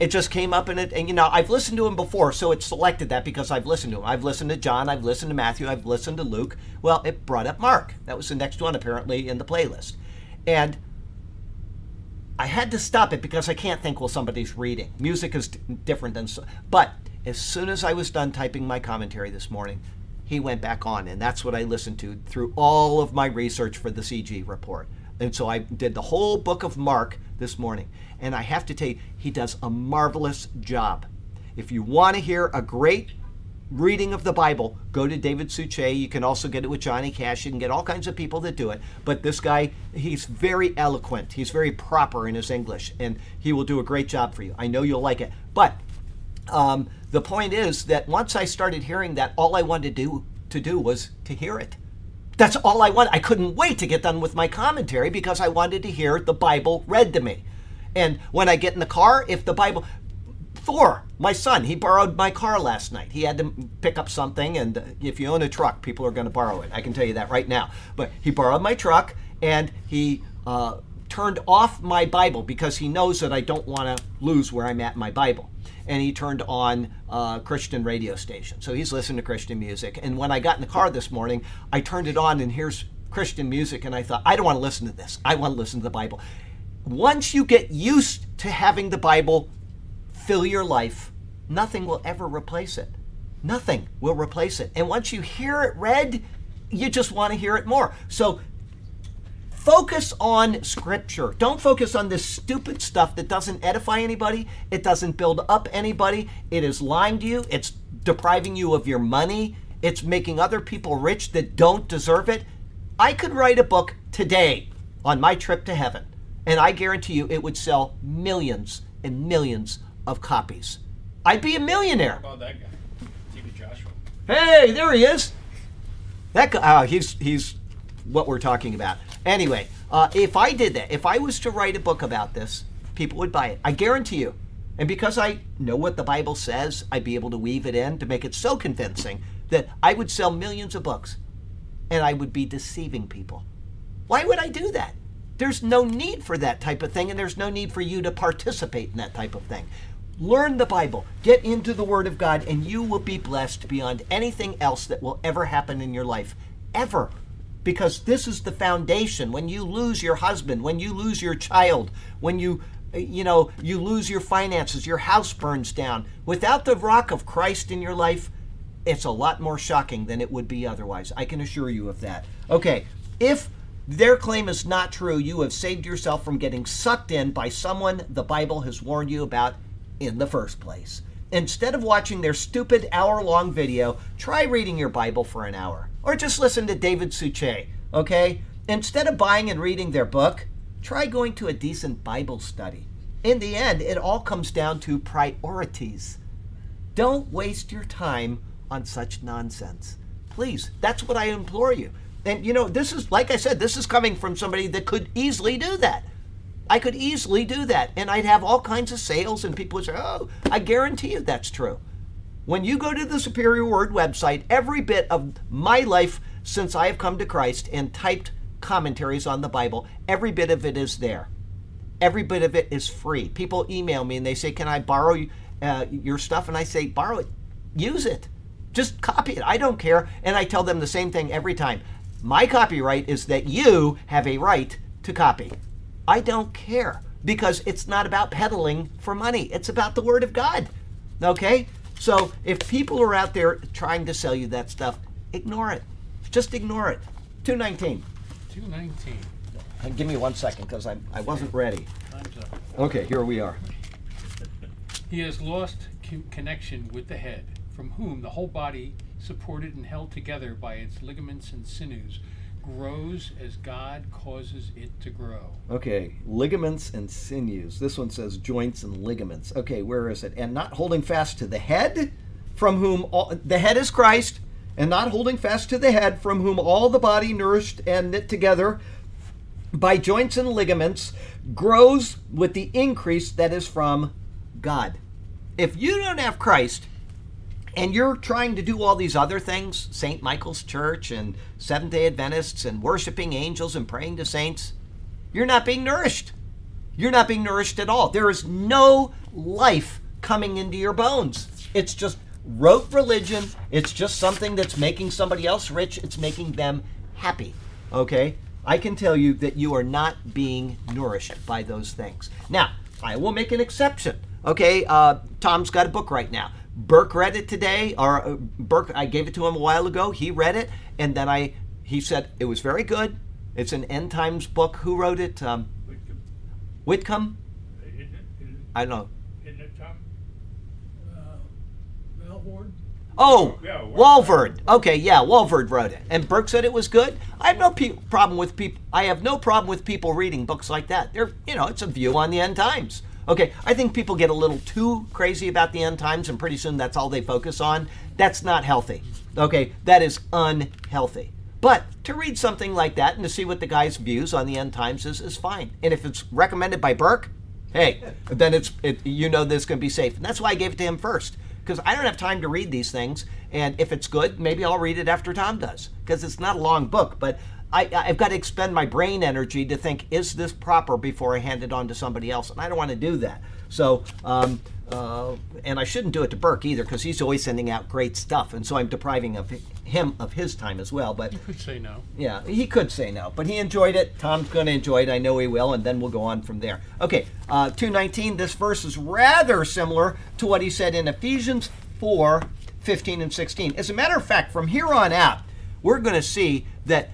It just came up in it, and you know I've listened to him before, so it selected that because I've listened to him. I've listened to John, I've listened to Matthew, I've listened to Luke. Well, it brought up Mark. That was the next one apparently in the playlist, and I had to stop it because I can't think while somebody's reading. Music is different than, but as soon as I was done typing my commentary this morning, he went back on, and that's what I listened to through all of my research for the CG report. And so I did the whole book of Mark this morning. And I have to tell you, he does a marvelous job. If you want to hear a great reading of the Bible, go to David Suchet. You can also get it with Johnny Cash. You can get all kinds of people that do it. But this guy, he's very eloquent. He's very proper in his English, and he will do a great job for you. I know you'll like it. But um, the point is that once I started hearing that, all I wanted to do, to do was to hear it. That's all I wanted. I couldn't wait to get done with my commentary because I wanted to hear the Bible read to me. And when I get in the car, if the Bible, Thor, my son, he borrowed my car last night. He had to pick up something, and if you own a truck, people are going to borrow it. I can tell you that right now. But he borrowed my truck, and he uh, turned off my Bible because he knows that I don't want to lose where I'm at in my Bible and he turned on uh, Christian radio station. So he's listening to Christian music. And when I got in the car this morning, I turned it on, and here's Christian music, and I thought, I don't want to listen to this. I want to listen to the Bible. Once you get used to having the Bible fill your life, nothing will ever replace it. Nothing will replace it. And once you hear it read, you just want to hear it more. So Focus on scripture. Don't focus on this stupid stuff that doesn't edify anybody. It doesn't build up anybody. It is lying to you. It's depriving you of your money. It's making other people rich that don't deserve it. I could write a book today on my trip to heaven, and I guarantee you it would sell millions and millions of copies. I'd be a millionaire. How about that guy? TB Joshua. Hey, there he is. That guy, uh, he's he's what we're talking about. Anyway, uh, if I did that, if I was to write a book about this, people would buy it. I guarantee you. And because I know what the Bible says, I'd be able to weave it in to make it so convincing that I would sell millions of books and I would be deceiving people. Why would I do that? There's no need for that type of thing, and there's no need for you to participate in that type of thing. Learn the Bible, get into the Word of God, and you will be blessed beyond anything else that will ever happen in your life. Ever because this is the foundation. When you lose your husband, when you lose your child, when you you know, you lose your finances, your house burns down. Without the rock of Christ in your life, it's a lot more shocking than it would be otherwise. I can assure you of that. Okay, if their claim is not true, you have saved yourself from getting sucked in by someone the Bible has warned you about in the first place. Instead of watching their stupid hour long video, try reading your Bible for an hour. Or just listen to David Suchet, okay? Instead of buying and reading their book, try going to a decent Bible study. In the end, it all comes down to priorities. Don't waste your time on such nonsense. Please, that's what I implore you. And you know, this is, like I said, this is coming from somebody that could easily do that. I could easily do that. And I'd have all kinds of sales, and people would say, oh, I guarantee you that's true. When you go to the Superior Word website, every bit of my life since I have come to Christ and typed commentaries on the Bible, every bit of it is there. Every bit of it is free. People email me and they say, Can I borrow uh, your stuff? And I say, Borrow it. Use it. Just copy it. I don't care. And I tell them the same thing every time. My copyright is that you have a right to copy. I don't care because it's not about peddling for money, it's about the Word of God. Okay? So if people are out there trying to sell you that stuff, ignore it. Just ignore it. 219. 219. And uh, give me one second because I, I wasn't ready. Time's up. Okay, here we are. He has lost connection with the head, from whom the whole body, supported and held together by its ligaments and sinews, grows as God causes it to grow. Okay, ligaments and sinews. This one says joints and ligaments. Okay, where is it? And not holding fast to the head, from whom all, the head is Christ, and not holding fast to the head, from whom all the body nourished and knit together by joints and ligaments grows with the increase that is from God. If you don't have Christ, and you're trying to do all these other things, St. Michael's Church and Seventh day Adventists and worshiping angels and praying to saints, you're not being nourished. You're not being nourished at all. There is no life coming into your bones. It's just rote religion. It's just something that's making somebody else rich. It's making them happy. Okay? I can tell you that you are not being nourished by those things. Now, I will make an exception. Okay? Uh, Tom's got a book right now. Burke read it today, or uh, Burke, I gave it to him a while ago. He read it, and then I, he said it was very good. It's an end times book. Who wrote it? Um, Whitcomb? Isn't it, I don't know. isn't it Tom? Melbourne. Oh, Yeah, Walford. Okay, yeah, Walford wrote it, and Burke said it was good. I have no pe- problem with people. I have no problem with people reading books like that. They're, you know, it's a view on the end times. Okay, I think people get a little too crazy about the end times, and pretty soon that's all they focus on. That's not healthy. Okay, that is unhealthy. But to read something like that and to see what the guy's views on the end times is is fine. And if it's recommended by Burke, hey, then it's it, you know this going to be safe. And that's why I gave it to him first because I don't have time to read these things. And if it's good, maybe I'll read it after Tom does because it's not a long book. But I, I've got to expend my brain energy to think, is this proper before I hand it on to somebody else? And I don't want to do that. So, um, uh, and I shouldn't do it to Burke either because he's always sending out great stuff. And so I'm depriving of him of his time as well. But You could say no. yeah, he could say no, but he enjoyed it. Tom's going to enjoy it. I know he will, and then we'll go on from there. Okay, uh, 219. This verse is rather similar to what he said in Ephesians 4 15 and 16. As a matter of fact, from here on out, we're going to see that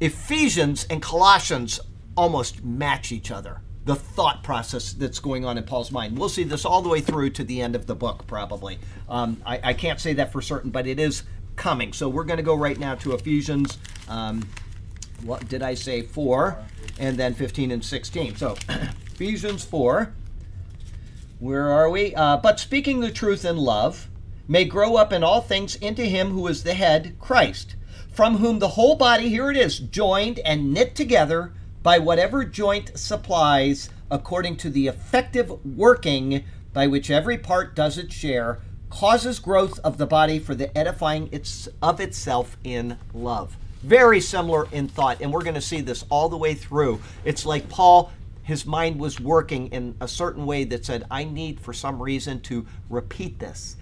Ephesians and Colossians almost match each other. The thought process that's going on in Paul's mind. We'll see this all the way through to the end of the book, probably. Um, I, I can't say that for certain, but it is coming. So we're going to go right now to Ephesians. Um, what did I say? 4, and then 15 and 16. So [clears throat] Ephesians 4. Where are we? Uh, but speaking the truth in love may grow up in all things into him who is the head, Christ, from whom the whole body, here it is, joined and knit together by whatever joint supplies, according to the effective working by which every part does its share, causes growth of the body for the edifying its, of itself in love. Very similar in thought, and we're going to see this all the way through. It's like Paul his mind was working in a certain way that said, I need for some reason to repeat this,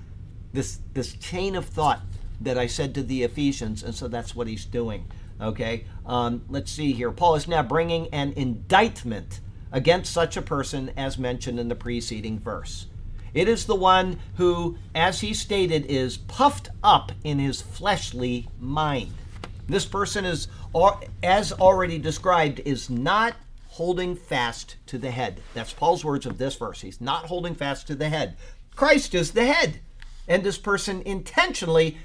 this, this chain of thought that I said to the Ephesians, and so that's what he's doing. Okay, um, let's see here. Paul is now bringing an indictment against such a person as mentioned in the preceding verse. It is the one who, as he stated, is puffed up in his fleshly mind. This person is, as already described, is not holding fast to the head. That's Paul's words of this verse. He's not holding fast to the head. Christ is the head. And this person intentionally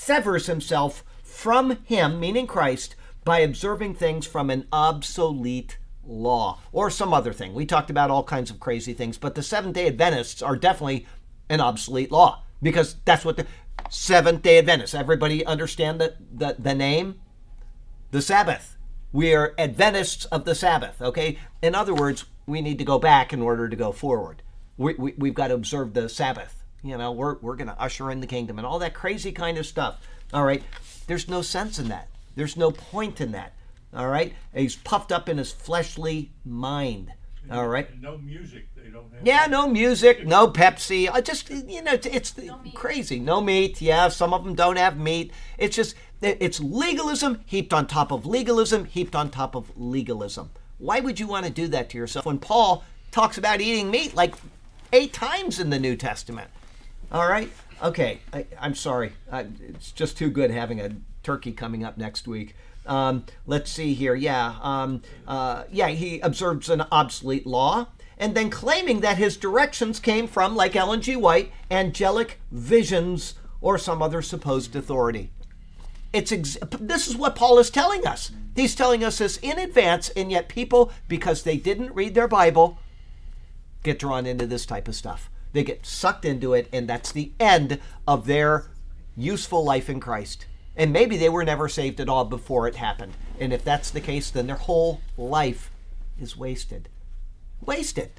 severs himself from him, meaning Christ, by observing things from an obsolete law or some other thing. We talked about all kinds of crazy things, but the Seventh day Adventists are definitely an obsolete law because that's what the Seventh day Adventists, everybody understand the, the, the name? The Sabbath. We are Adventists of the Sabbath, okay? In other words, we need to go back in order to go forward. We, we, we've got to observe the Sabbath. You know, we're, we're going to usher in the kingdom and all that crazy kind of stuff. All right. There's no sense in that. There's no point in that. All right. He's puffed up in his fleshly mind. All right. And no music. They don't have. Yeah, no music, no Pepsi. I just, you know, it's, it's meat. crazy. No meat. Yeah, some of them don't have meat. It's just, it's legalism heaped on top of legalism, heaped on top of legalism. Why would you want to do that to yourself when Paul talks about eating meat like eight times in the New Testament? All right. Okay. I, I'm sorry. I, it's just too good having a turkey coming up next week. Um, let's see here. Yeah. Um, uh, yeah. He observes an obsolete law and then claiming that his directions came from, like Ellen G. White, angelic visions or some other supposed authority. It's ex- this is what Paul is telling us. He's telling us this in advance, and yet people, because they didn't read their Bible, get drawn into this type of stuff. They get sucked into it, and that's the end of their useful life in Christ. And maybe they were never saved at all before it happened. And if that's the case, then their whole life is wasted. Wasted.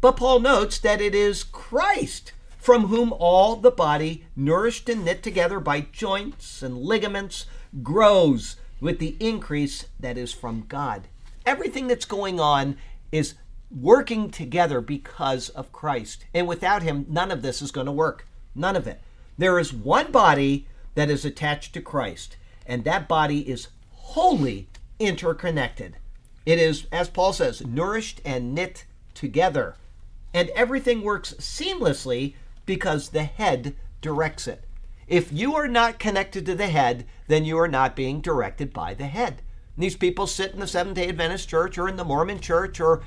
But Paul notes that it is Christ from whom all the body, nourished and knit together by joints and ligaments, grows with the increase that is from God. Everything that's going on is working together because of Christ. And without him, none of this is going to work. None of it. There is one body that is attached to Christ, and that body is wholly interconnected. It is, as Paul says, nourished and knit together. And everything works seamlessly because the head directs it. If you are not connected to the head, then you are not being directed by the head. These people sit in the Seventh day Adventist church or in the Mormon church, or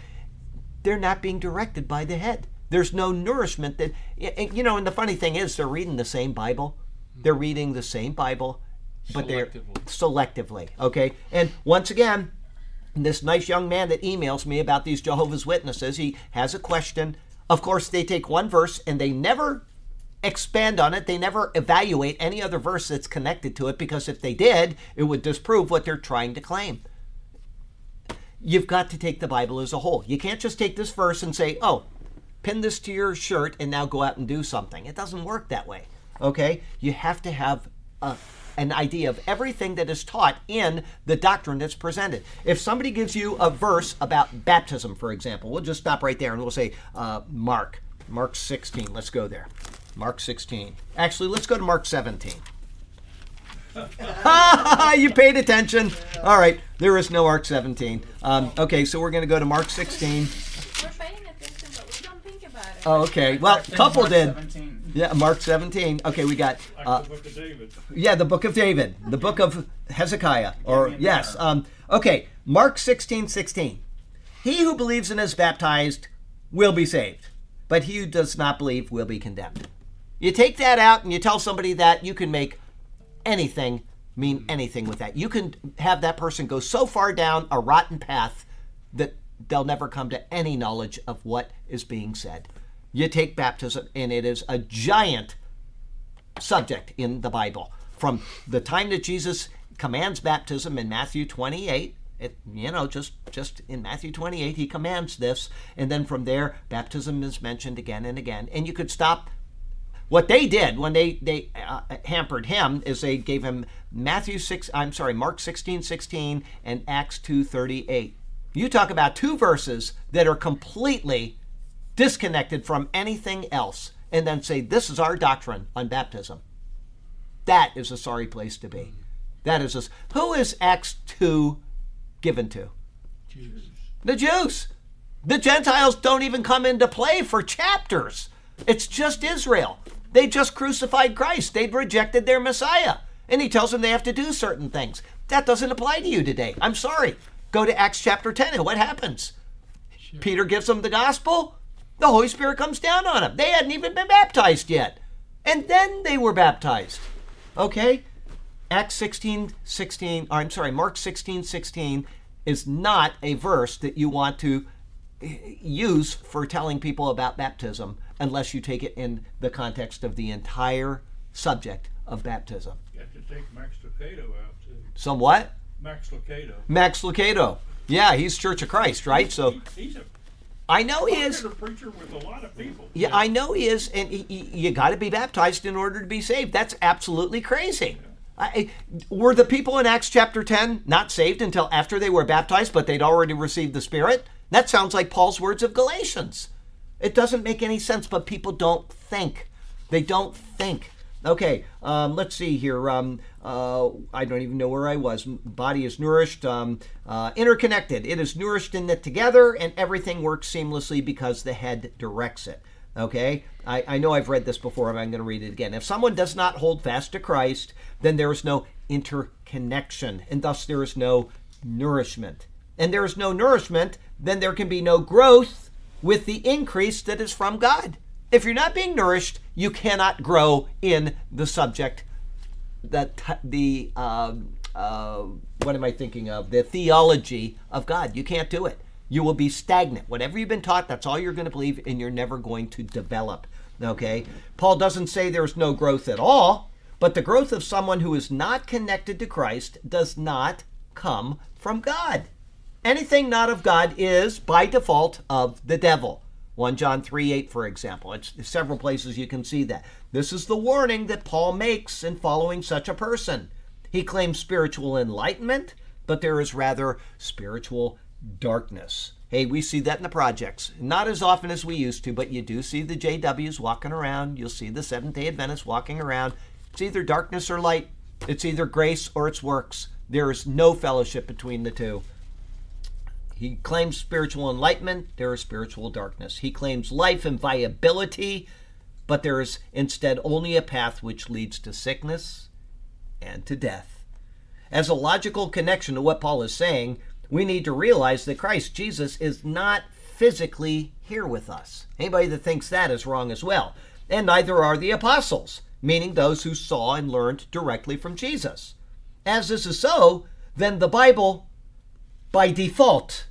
they're not being directed by the head. There's no nourishment that, you know, and the funny thing is, they're reading the same Bible. They're reading the same Bible, but they're selectively, okay? And once again, this nice young man that emails me about these Jehovah's Witnesses, he has a question. Of course, they take one verse and they never expand on it. They never evaluate any other verse that's connected to it because if they did, it would disprove what they're trying to claim. You've got to take the Bible as a whole. You can't just take this verse and say, oh, pin this to your shirt and now go out and do something. It doesn't work that way. Okay? You have to have a, an idea of everything that is taught in the doctrine that's presented. If somebody gives you a verse about baptism, for example, we'll just stop right there and we'll say uh, Mark, Mark 16. Let's go there. Mark 16. Actually, let's go to Mark 17. [laughs] you paid attention. All right, there is no Mark 17. Um, okay, so we're going to go to Mark 16. We're paying attention, but we don't think about it. Oh, okay. Well, Mark couple did. 17. Yeah, Mark 17. Okay, we got Like uh, the book of David. yeah, the book of David, the book of Hezekiah, or yes. Um, okay, Mark 16, 16. He who believes and is baptized will be saved, but he who does not believe will be condemned. You take that out and you tell somebody that you can make anything mean anything with that. You can have that person go so far down a rotten path that they'll never come to any knowledge of what is being said. You take baptism, and it is a giant subject in the Bible. From the time that Jesus commands baptism in Matthew 28, it, you know, just just in Matthew 28, he commands this, and then from there, baptism is mentioned again and again. And you could stop. What they did when they they uh, hampered him is they gave him Matthew six. I'm sorry, Mark 16, 16 and Acts 2, 38. You talk about two verses that are completely disconnected from anything else and then say, This is our doctrine on baptism. That is a sorry place to be. That is a, who is Acts 2 given to? Jews. The Jews. The Gentiles don't even come into play for chapters. It's just Israel. They just crucified Christ. They'd rejected their Messiah. And he tells them they have to do certain things. That doesn't apply to you today. I'm sorry. Go to Acts chapter 10 and what happens? Peter gives them the gospel. The Holy Spirit comes down on them. They hadn't even been baptized yet. And then they were baptized. Okay? Acts 16, 16, or I'm sorry, Mark 16, 16 is not a verse that you want to eh, use for telling people about baptism unless you take it in the context of the entire subject of baptism. You have to take Max Lucado out too. Somewhat? Max Lucado. Max Lucado. Yeah, he's Church of Christ, right? So He- he's a I know he is. a preacher with a lot of people. Yeah, I know he is, and he, he- you got to be baptized in order to be saved. That's absolutely crazy. I, were the people in Acts chapter 10 not saved until after they were baptized, but they'd already received the Spirit? That sounds like Paul's words of Galatians. It doesn't make any sense, but people don't think. They don't think. Okay, um, let's see here. Um, uh, I don't even know where I was. Body is nourished, um, uh, interconnected. It is nourished and knit together, and everything works seamlessly because the head directs it. Okay, I, I know I've read this before, but I'm going to read it again. If someone does not hold fast to Christ, then there is no interconnection, and thus there is no nourishment. And there is no nourishment, then there can be no growth with the increase that is from God. If you're not being nourished, you cannot grow in the subject that the um, uh, what am I thinking of? The theology of God. You can't do it. You will be stagnant. Whatever you've been taught, that's all you're going to believe, and you're never going to develop. Okay? Paul doesn't say there's no growth at all, but the growth of someone who is not connected to Christ does not come from God. Anything not of God is, by default, of the devil. 1 John 3 8, for example. It's several places you can see that. This is the warning that Paul makes in following such a person. He claims spiritual enlightenment, but there is rather spiritual darkness. Hey, we see that in the projects. Not as often as we used to, but you do see the JWs walking around. You'll see the Seventh day Adventists walking around. It's either darkness or light, it's either grace or it's works. There is no fellowship between the two. He claims spiritual enlightenment, there is spiritual darkness. He claims life and viability, but there is instead only a path which leads to sickness and to death. As a logical connection to what Paul is saying, we need to realize that Christ Jesus is not physically here with us. Anybody that thinks that is wrong as well. And neither are the apostles, meaning those who saw and learned directly from Jesus. As this is so, then the Bible by default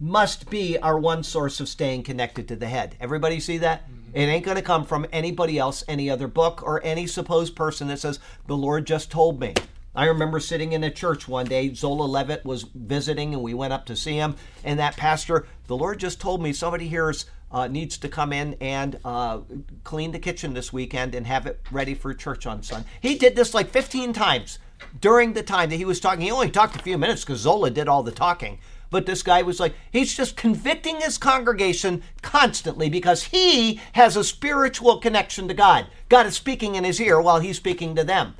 must be our one source of staying connected to the head. Everybody see that? It ain't going to come from anybody else, any other book, or any supposed person that says, The Lord just told me. I remember sitting in a church one day. Zola Levitt was visiting, and we went up to see him. And that pastor, the Lord just told me somebody here is, uh, needs to come in and uh, clean the kitchen this weekend and have it ready for church on Sunday. He did this like 15 times during the time that he was talking. He only talked a few minutes because Zola did all the talking. But this guy was like, he's just convicting his congregation constantly because he has a spiritual connection to God. God is speaking in his ear while he's speaking to them.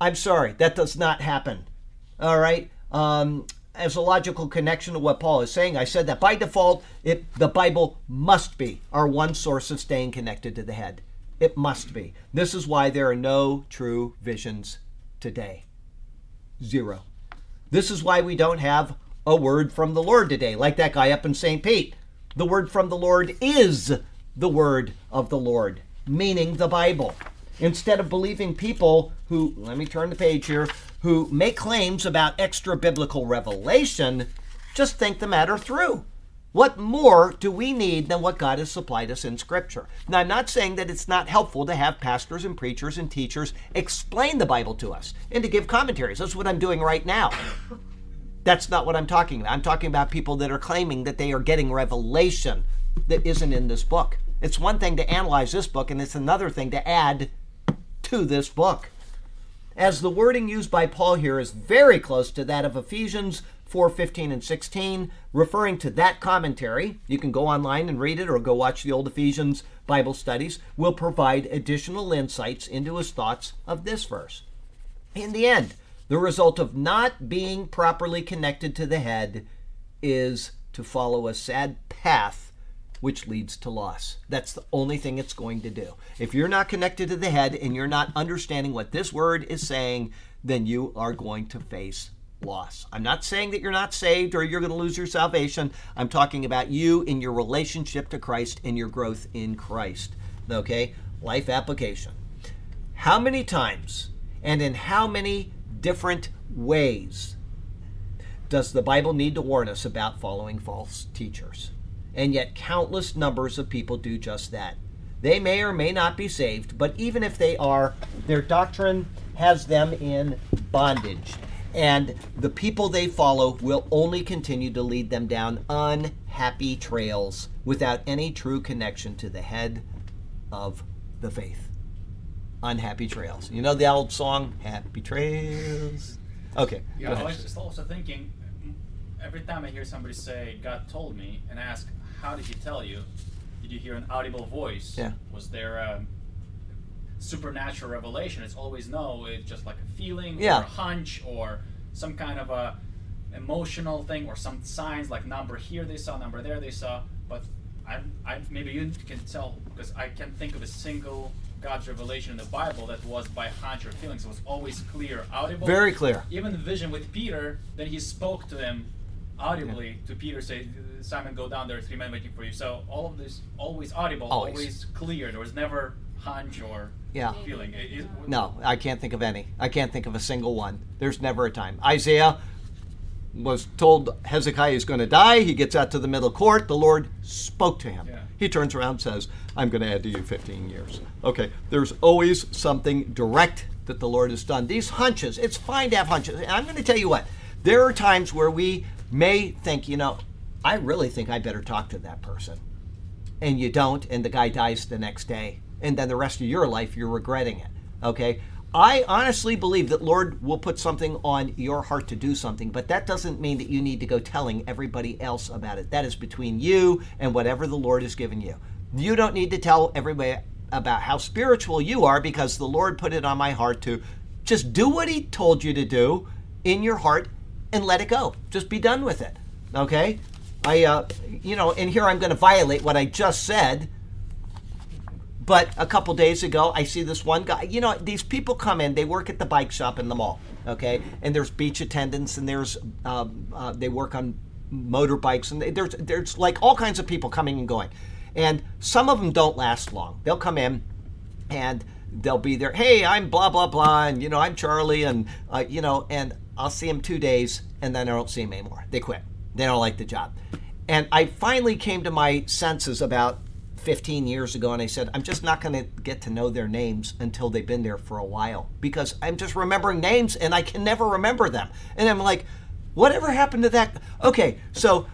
I'm sorry, that does not happen. All right? Um, as a logical connection to what Paul is saying, I said that by default, it, the Bible must be our one source of staying connected to the head. It must be. This is why there are no true visions today. Zero. This is why we don't have a word from the Lord today, like that guy up in St. Pete. The word from the Lord is the word of the Lord, meaning the Bible. Instead of believing people who, let me turn the page here, who make claims about extra biblical revelation, just think the matter through. What more do we need than what God has supplied us in Scripture? Now, I'm not saying that it's not helpful to have pastors and preachers and teachers explain the Bible to us and to give commentaries. That's what I'm doing right now. That's not what I'm talking about. I'm talking about people that are claiming that they are getting revelation that isn't in this book. It's one thing to analyze this book, and it's another thing to add to this book. As the wording used by Paul here is very close to that of Ephesians 4 15 and 16, referring to that commentary, you can go online and read it or go watch the old Ephesians Bible studies, will provide additional insights into his thoughts of this verse. In the end, the result of not being properly connected to the head is to follow a sad path which leads to loss. That's the only thing it's going to do. If you're not connected to the head and you're not understanding what this word is saying, then you are going to face loss. I'm not saying that you're not saved or you're going to lose your salvation. I'm talking about you in your relationship to Christ and your growth in Christ. Okay? Life application. How many times and in how many different ways does the Bible need to warn us about following false teachers? And yet, countless numbers of people do just that. They may or may not be saved, but even if they are, their doctrine has them in bondage. And the people they follow will only continue to lead them down unhappy trails without any true connection to the head of the faith. Unhappy trails. You know the old song, Happy Trails? Okay. Yeah, I was just also thinking, every time I hear somebody say, God told me, and ask, how did he tell you? Did you hear an audible voice? Yeah. Was there a supernatural revelation? It's always no, it's just like a feeling Yeah. or a hunch or some kind of a emotional thing or some signs like number here they saw, number there they saw. But I, I maybe you can tell because I can't think of a single God's revelation in the Bible that was by hunch or feelings. It was always clear, audible Very clear. even the vision with Peter, then he spoke to him audibly to Peter, say, Simon, go down there, three men waiting for you. So all of this always audible, Always. always, clear. There was never hunch or Yeah. feeling. It, No, I can't think of any. I can't think of a single one. There's never a time. Isaiah was told Hezekiah is going to die. He gets out to the middle court. The Lord spoke to him. Yeah. He turns around and says, I'm going to add to you 15 years. Okay, there's always something direct that the Lord has done. These hunches, it's fine to have hunches. And I'm going to tell you what, there are times where we may think, you know, I really think I better talk to that person and you don't, and the guy dies the next day, and then the rest of your life you're regretting it. Okay? I honestly believe that Lord will put something on your heart to do something, but that doesn't mean that you need to go telling everybody else about it. That is between you and whatever the Lord has given you. You don't need to tell everybody about how spiritual you are because the Lord put it on my heart to just do what He told you to do in your heart and let it go. Just be done with it. Okay? I, uh, you know, and here I'm going to violate what I just said. But a couple days ago, I see this one guy. You know, these people come in. They work at the bike shop in the mall. Okay, and there's beach attendants, and there's um, uh, they work on motorbikes, and there's there's like all kinds of people coming and going, and some of them don't last long. They'll come in, and they'll be there. Hey, I'm blah blah blah, and you know I'm Charlie, and uh, you know, and I'll see them two days, and then I don't see them anymore. They quit. They don't like the job, and I finally came to my senses about 15 years ago, and I said I'm just not going to get to know their names until they've been there for a while because I'm just remembering names and I can never remember them, and I'm like, whatever happened to that? Okay, so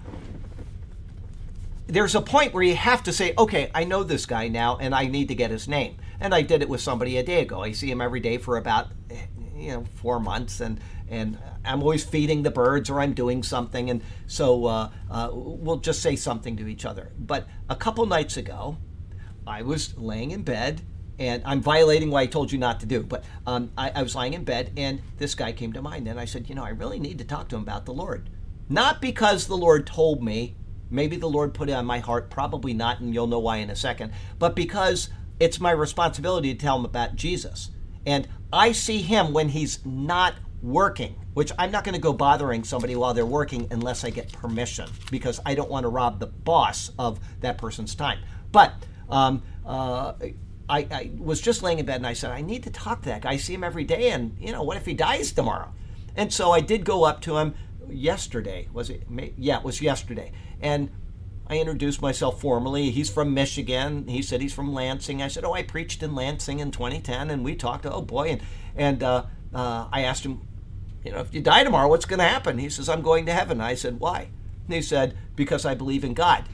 there's a point where you have to say, okay, I know this guy now and I need to get his name. And I did it with somebody a day ago. I see him every day for about, eh, you know, four months and, and I'm always feeding the birds or I'm doing something. And so uh, uh, we'll just say something to each other. But a couple nights ago, I was laying in bed and I'm violating what I told you not to do. But um, I, I was lying in bed and this guy came to mind. And I said, you know, I really need to talk to him about the Lord. Not because the Lord told me, maybe the Lord put it on my heart, probably not, and you'll know why in a second, but because it's my responsibility to tell him about Jesus. And I see him when he's not working, which I'm not going to go bothering somebody while they're working unless I get permission because I don't want to rob the boss of that person's time. But um, uh, I, I was just laying in bed and I said, I need to talk to that guy. I see him every day, and you know, what if he dies tomorrow? And so I did go up to him yesterday. Was it? Yeah, it was yesterday. And I introduced myself formally. He's from Michigan. He said he's from Lansing. I said, "Oh, I preached in Lansing in 2010," and we talked. Oh boy, and and uh, uh, I asked him, you know, if you die tomorrow, what's going to happen? He says, "I'm going to heaven." I said, "Why?" And he said, "Because I believe in God."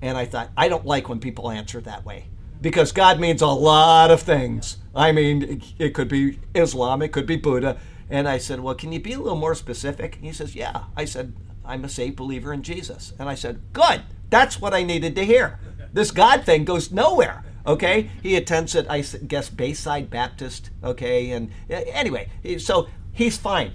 And I thought, I don't like when people answer that way because God means a lot of things. I mean, it, it could be Islam, it could be Buddha. And I said, Well, can you be a little more specific? And he says, Yeah. I said, I'm a saved believer in Jesus. And I said, Good. That's what I needed to hear. This God thing goes nowhere. Okay. He attends at, I guess, Bayside Baptist. Okay. And uh, anyway, so he's fine.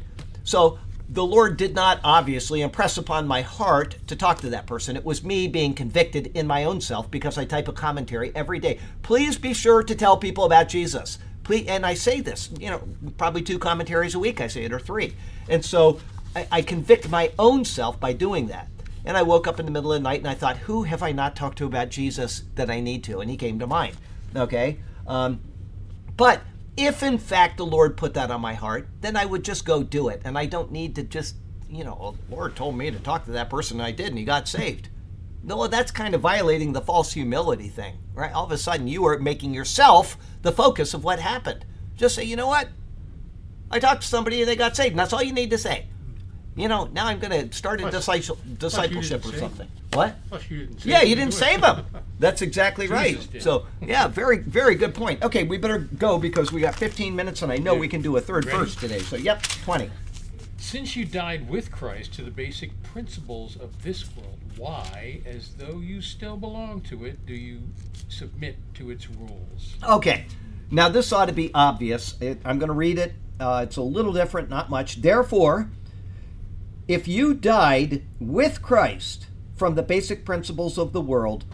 So the Lord did not obviously impress upon my heart to talk to that person. It was me being convicted in my own self because I type a commentary every day. Please be sure to tell people about Jesus. Please, and I say this, you know, probably two commentaries a week. I say it or three, and so I, I convict my own self by doing that. And I woke up in the middle of the night and I thought, who have I not talked to about Jesus that I need to? And he came to mind. Okay. Um, but if in fact the Lord put that on my heart, then I would just go do it. And I don't need to just, you know, "Oh, the Lord told me to talk to that person and I did and he got saved. No, that's kind of violating the false humility thing, right? All of a sudden you are making yourself the focus of what happened. Just say, you know what? I talked to somebody and they got saved. And that's all you need to say. You know, now I'm going to start a Plus- disciple, discipleship or save something. What? Plus, you didn't. Yeah, save you him didn't to save it. them. That's exactly right. Jesus. So, yeah, very, very good point. Okay, we better go because we got 15 minutes and I know we can do a third Ready? verse today. So, yep, 20. Since you died with Christ to the basic principles of this world, why, as though you still belong to it, do you submit to its rules? Okay, now this ought to be obvious. It, I'm going to read it. Uh, it's a little different, not much. Therefore, if you died with Christ from the basic principles of the world,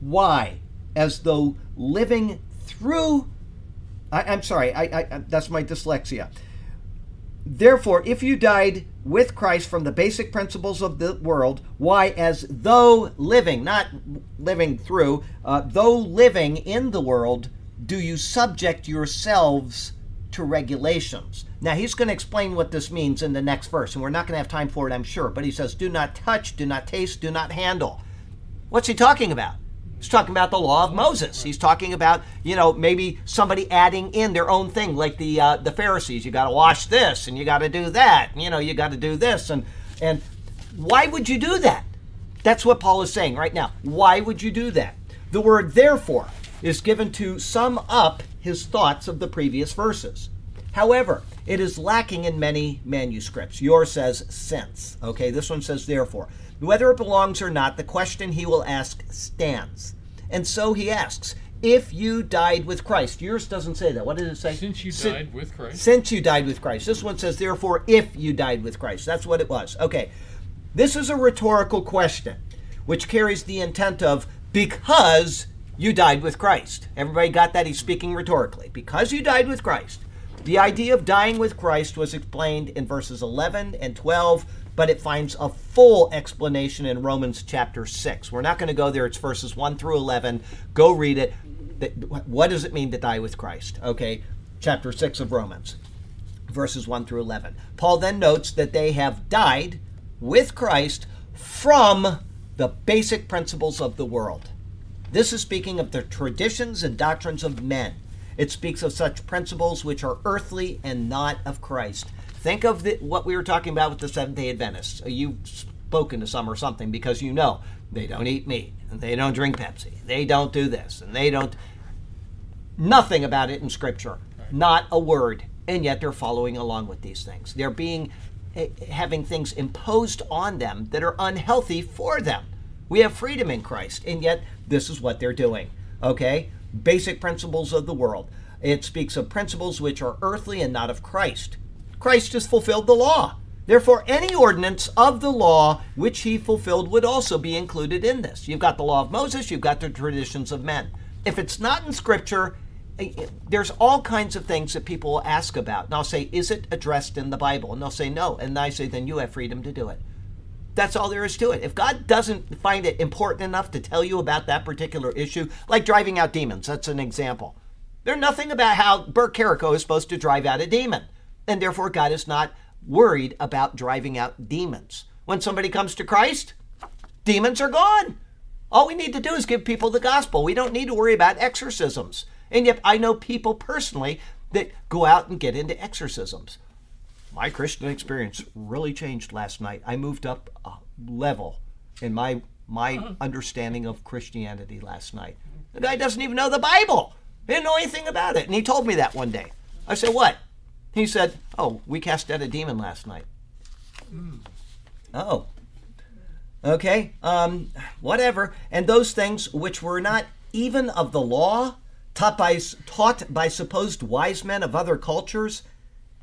why, as though living through, I, I'm sorry, I, I- that's my dyslexia. Therefore, if you died with Christ from the basic principles of the world, why, as though living, not living through, uh, though living in the world, do you subject yourselves to regulations? Now, he's going to explain what this means in the next verse, and we're not going to have time for it, I'm sure. But he says, Do not touch, do not taste, do not handle. What's he talking about? He's talking about the law of Moses. He's talking about, you know, maybe somebody adding in their own thing, like the uh, the Pharisees. You got to wash this, and you got to do that. and, You know, you got to do this, and and why would you do that? That's what Paul is saying right now. Why would you do that? The word therefore is given to sum up his thoughts of the previous verses. However, it is lacking in many manuscripts. Yours says since. Okay, this one says therefore. Whether it belongs or not, the question he will ask stands. And so he asks, if you died with Christ. Yours doesn't say that. What did it say? Since you died with Christ. since you died with Christ. This one says, therefore, if you died with Christ. That's what it was. Okay. This is a rhetorical question, which carries the intent of because you died with Christ. Everybody got that? He's speaking rhetorically. Because you died with Christ. The idea of dying with Christ was explained in verses 11 and 12, but it finds a full explanation in Romans chapter 6. We're not going to go there. It's verses 1 through 11. Go read it. What does it mean to die with Christ? Okay. Chapter 6 of Romans verses 1 through 11. Paul then notes that they have died with Christ from the basic principles of the world. This is speaking of the traditions and doctrines of men. It speaks of such principles which are earthly and not of Christ. Think of the, what we were talking about with the Seventh day Adventists. Uh, You've spoken to some or something because you know they don't eat meat, and they don't drink Pepsi, they don't do this, and they don't nothing about it in scripture not a word and yet they're following along with these things they're being eh, having things imposed on them that are unhealthy for them we have freedom in christ and yet this is what they're doing okay basic principles of the world it speaks of principles which are earthly and not of christ christ has fulfilled the law Therefore, any ordinance of the law which he fulfilled would also be included in this. You've got the law of Moses, you've got the traditions of men. If it's not in Scripture, eh, eh, there's all kinds of things that people will ask about. And I'll say, Is it addressed in the Bible? And they'll say, No. And I say, Then you have freedom to do it. That's all there is to it. If God doesn't find it important enough to tell you about that particular issue, like driving out demons, that's an example. There's nothing about how Bert Carrico is supposed to drive out a demon. And therefore, God is not worried about driving out demons. When somebody comes to Christ, demons are gone. All we need to do is give people the gospel. We don't need to worry about exorcisms. And yet, I know people personally that go out and get into exorcisms. My Christian experience really changed last night. I moved up a level in my my [laughs] understanding of Christianity last night. The guy doesn't even know the Bible. He didn't know anything about it, and he told me that one day. I said, "What?" He said, "Oh, we cast out a demon last night." Oh. Okay. Um, whatever. And those things which were not even of the law, taught by taught by supposed wise men of other cultures,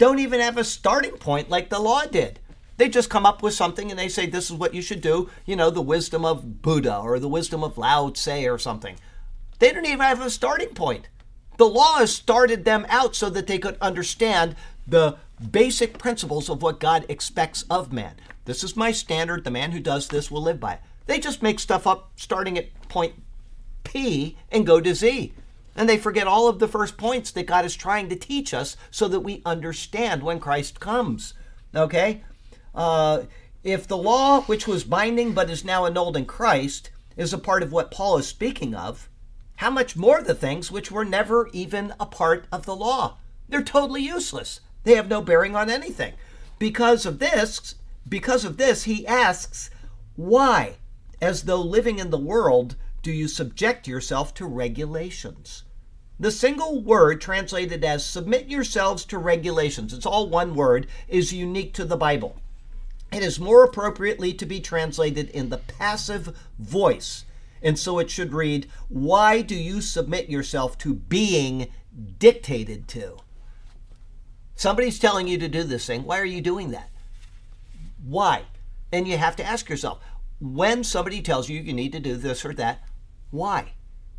don't even have a starting point like the law did. They just come up with something and they say this is what you should do. You know, the wisdom of Buddha or the wisdom of Lao Tse or something. They don't even have a starting point. The law has started them out so that they could understand the basic principles of what God expects of man. This is my standard. The man who does this will live by it. They just make stuff up starting at point P and go to Z. And they forget all of the first points that God is trying to teach us so that we understand when Christ comes. Okay? Uh, if the law, which was binding but is now annulled in Christ, is a part of what Paul is speaking of, how much more the things which were never even a part of the law? They're totally useless. They have no bearing on anything. Because of this, because of this, he asks, why, as though living in the world, do you subject yourself to regulations? The single word translated as submit yourselves to regulations, it's all one word, is unique to the Bible. It is more appropriately to be translated in the passive voice. And so it should read, Why do you submit yourself to being dictated to? Somebody's telling you to do this thing. Why are you doing that? Why? And you have to ask yourself, when somebody tells you you need to do this or that, why?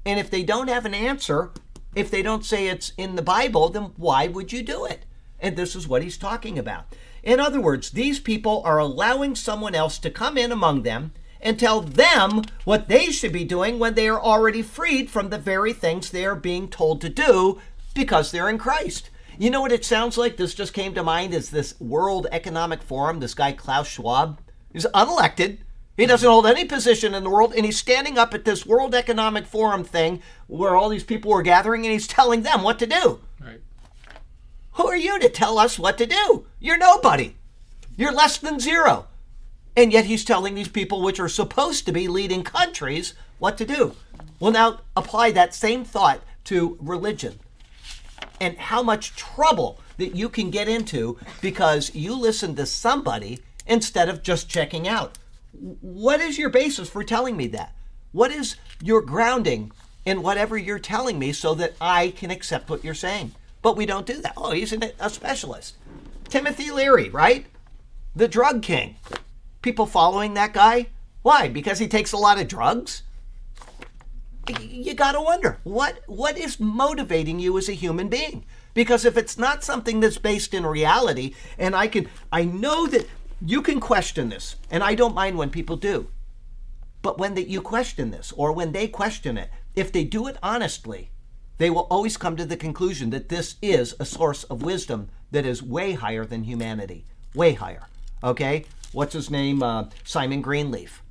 And if they don't have an answer, if they don't say it's in the Bible, then why would you do it? And this is what he's talking about. In other words, these people are allowing someone else to come in among them and tell them what they should be doing when they are already freed from the very things they are being told to do because they're in Christ. You know what it sounds like? This just came to mind is this World Economic Forum, this guy Klaus Schwab. He's unelected. He doesn't hold any position in the world, and he's standing up at this World Economic Forum thing where all these people were gathering, and he's telling them what to do. Right. Who are you to tell us what to do? You're nobody. You're less than zero. And yet he's telling these people, which are supposed to be leading countries, what to do. Well, now apply that same thought to religion and how much trouble that you can get into because you listen to somebody instead of just checking out. What is your basis for telling me that? What is your grounding in whatever you're telling me so that I can accept what you're saying? But we don't do that. Oh, he's a specialist. Timothy Leary, right? The drug king. People following that guy? Why? Because he takes a lot of drugs? You got to wonder what what is motivating you as a human being? Because if it's not something that's based in reality, and I can I know that you can question this, and I don't mind when people do. But when you question this, or when they question it, if they do it honestly, they will always come to the conclusion that this is a source of wisdom that is way higher than humanity. Way higher. Okay? What's his name? Uh, Simon Greenleaf,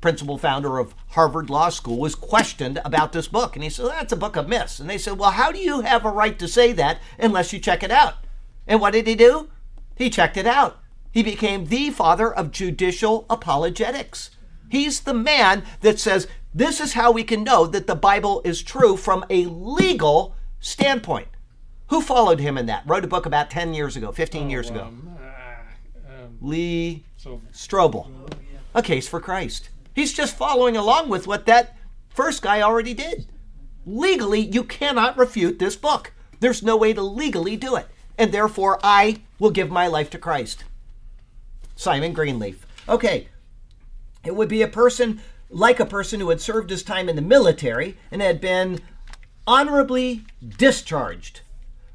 principal founder of Harvard Law School, was questioned about this book. And he said, That's a book of myths. And they said, Well, how do you have a right to say that unless you check it out? And what did he do? He checked it out. He became the father of judicial apologetics. He's the man that says, this is how we can know that the Bible is true from a legal standpoint. Who followed him in that? Wrote a book about 10 years ago, 15 Oh, years ago. um, uh, um, Lee so Strobel. A case for Christ. He's just following along with what that first guy already did. Legally, you cannot refute this book. There's no way to legally do it. And therefore, I will give my life to Christ. Simon Greenleaf. Okay, it would be a person like a person who had served his time in the military and had been honorably discharged.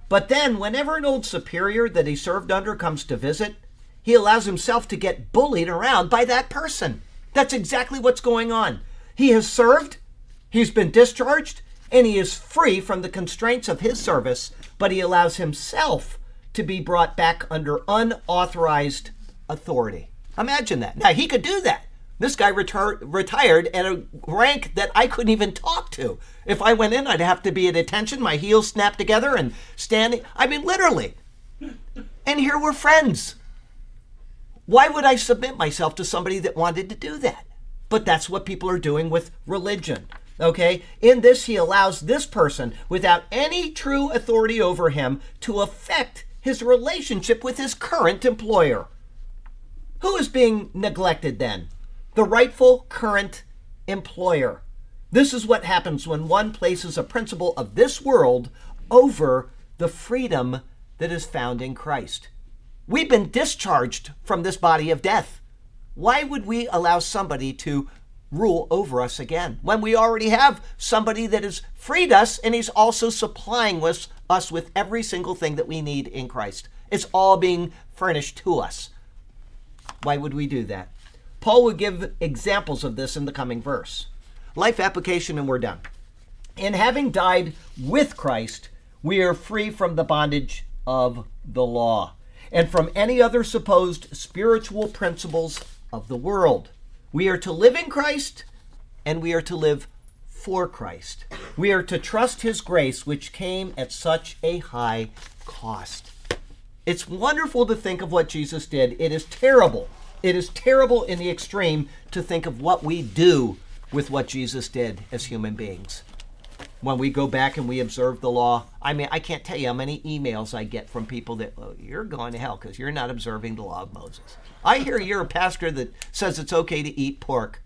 But then, whenever an old superior that he served under comes to visit, he allows himself to get bullied around by that person. That's exactly what's going on. He has served, he's been discharged, and he is free from the constraints of his service, but he allows himself to be brought back under unauthorized authority. Imagine that. Now, he could do that. This guy retar- retired at a rank that I couldn't even talk to. If I went in, I'd have to be at attention, my heels snapped together, and standing. I mean, literally. And here we're friends. Why would I submit myself to somebody that wanted to do that? But that's what people are doing with religion. Okay? In this, he allows this person, without any true authority over him, to affect his relationship with his current employer. Who is being neglected then? The rightful current employer. This is what happens when one places a principle of this world over the freedom that is found in Christ. We've been discharged from this body of death. Why would we allow somebody to rule over us again when we already have somebody that has freed us and he's also supplying us, us with every single thing that we need in Christ? It's all being furnished to us. Why would we do that? Paul would give examples of this in the coming verse. Life application, and we're done. In having died with Christ, we are free from the bondage of the law and from any other supposed spiritual principles of the world. We are to live in Christ and we are to live for Christ. We are to trust his grace, which came at such a high cost. It's wonderful to think of what Jesus did. It is terrible. It is terrible in the extreme to think of what we do with what Jesus did as human beings. When we go back and we observe the law, I mean, I can't tell you how many emails I get from people that, oh, you're going to hell because you're not observing the law of Moses. I hear you're a pastor that says it's okay to eat pork.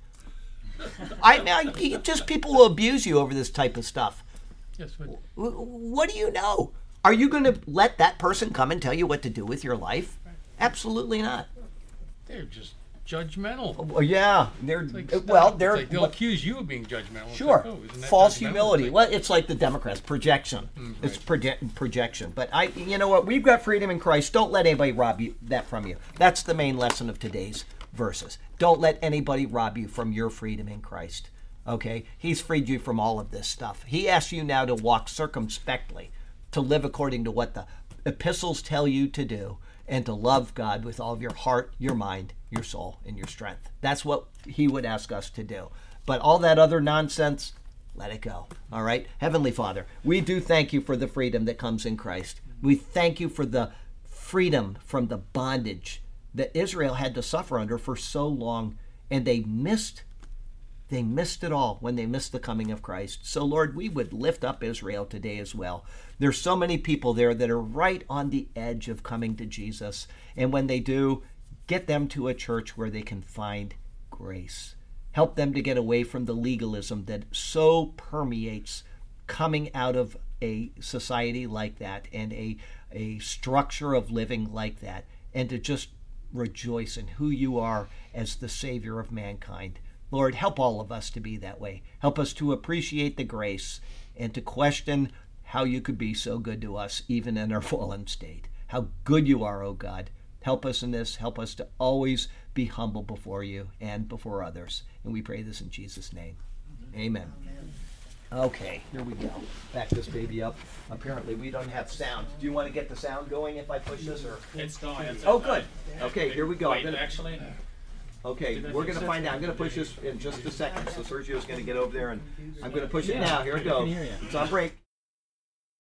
I you- just people will abuse you over this type of stuff. Yes, but What do you know? Are you going to let that person come and tell you what to do with your life? Absolutely not. they're just judgmental. Well, yeah, they're Like, uh, well, they're like they'll what- accuse you of being judgmental. Sure like, oh, false judgmental? humility. It's Well, it's like the Democrats projection. It's proje- projection. But I, you know what? We've got freedom in Christ. Don't let anybody rob you that from you. That's the main lesson of today's verses. Don't let anybody rob you from your freedom in Christ. Okay, He's freed you from all of this stuff. He asks you now to walk circumspectly, to live according to what the epistles tell you to do, and to love God with all of your heart, your mind, your soul, and your strength. That's what He would ask us to do. But all that other nonsense, let it go. All right? Heavenly Father, we do thank you for the freedom that comes in Christ. We thank you for the freedom from the bondage that Israel had to suffer under for so long, and they missed they missed it all when they missed the coming of Christ. So, Lord, we would lift up Israel today as well. There's so many people there that are right on the edge of coming to Jesus. And when they do, get them to a church where they can find grace. Help them to get away from the legalism that so permeates coming out of a society like that and a, a structure of living like that, and to just rejoice in who you are as the Savior of mankind. Lord, help all of us to be that way. Help us to appreciate the grace and to question how you could be so good to us, even in our [laughs] fallen state. How good you are, O God. Help us in this. Help us to always be humble before you and before others. And we pray this in Jesus' name. Amen. Okay, here we go. Back this baby up. Apparently, we don't have sound. Do you want to get the sound going if I push this, or? It's going. It's Oh, good. Okay, here we go. Wait, gonna- actually, Okay, we're gonna find out. I'm gonna push this in just a second. So Sergio's gonna get over there and I'm gonna push it now. Here it goes. It's on break.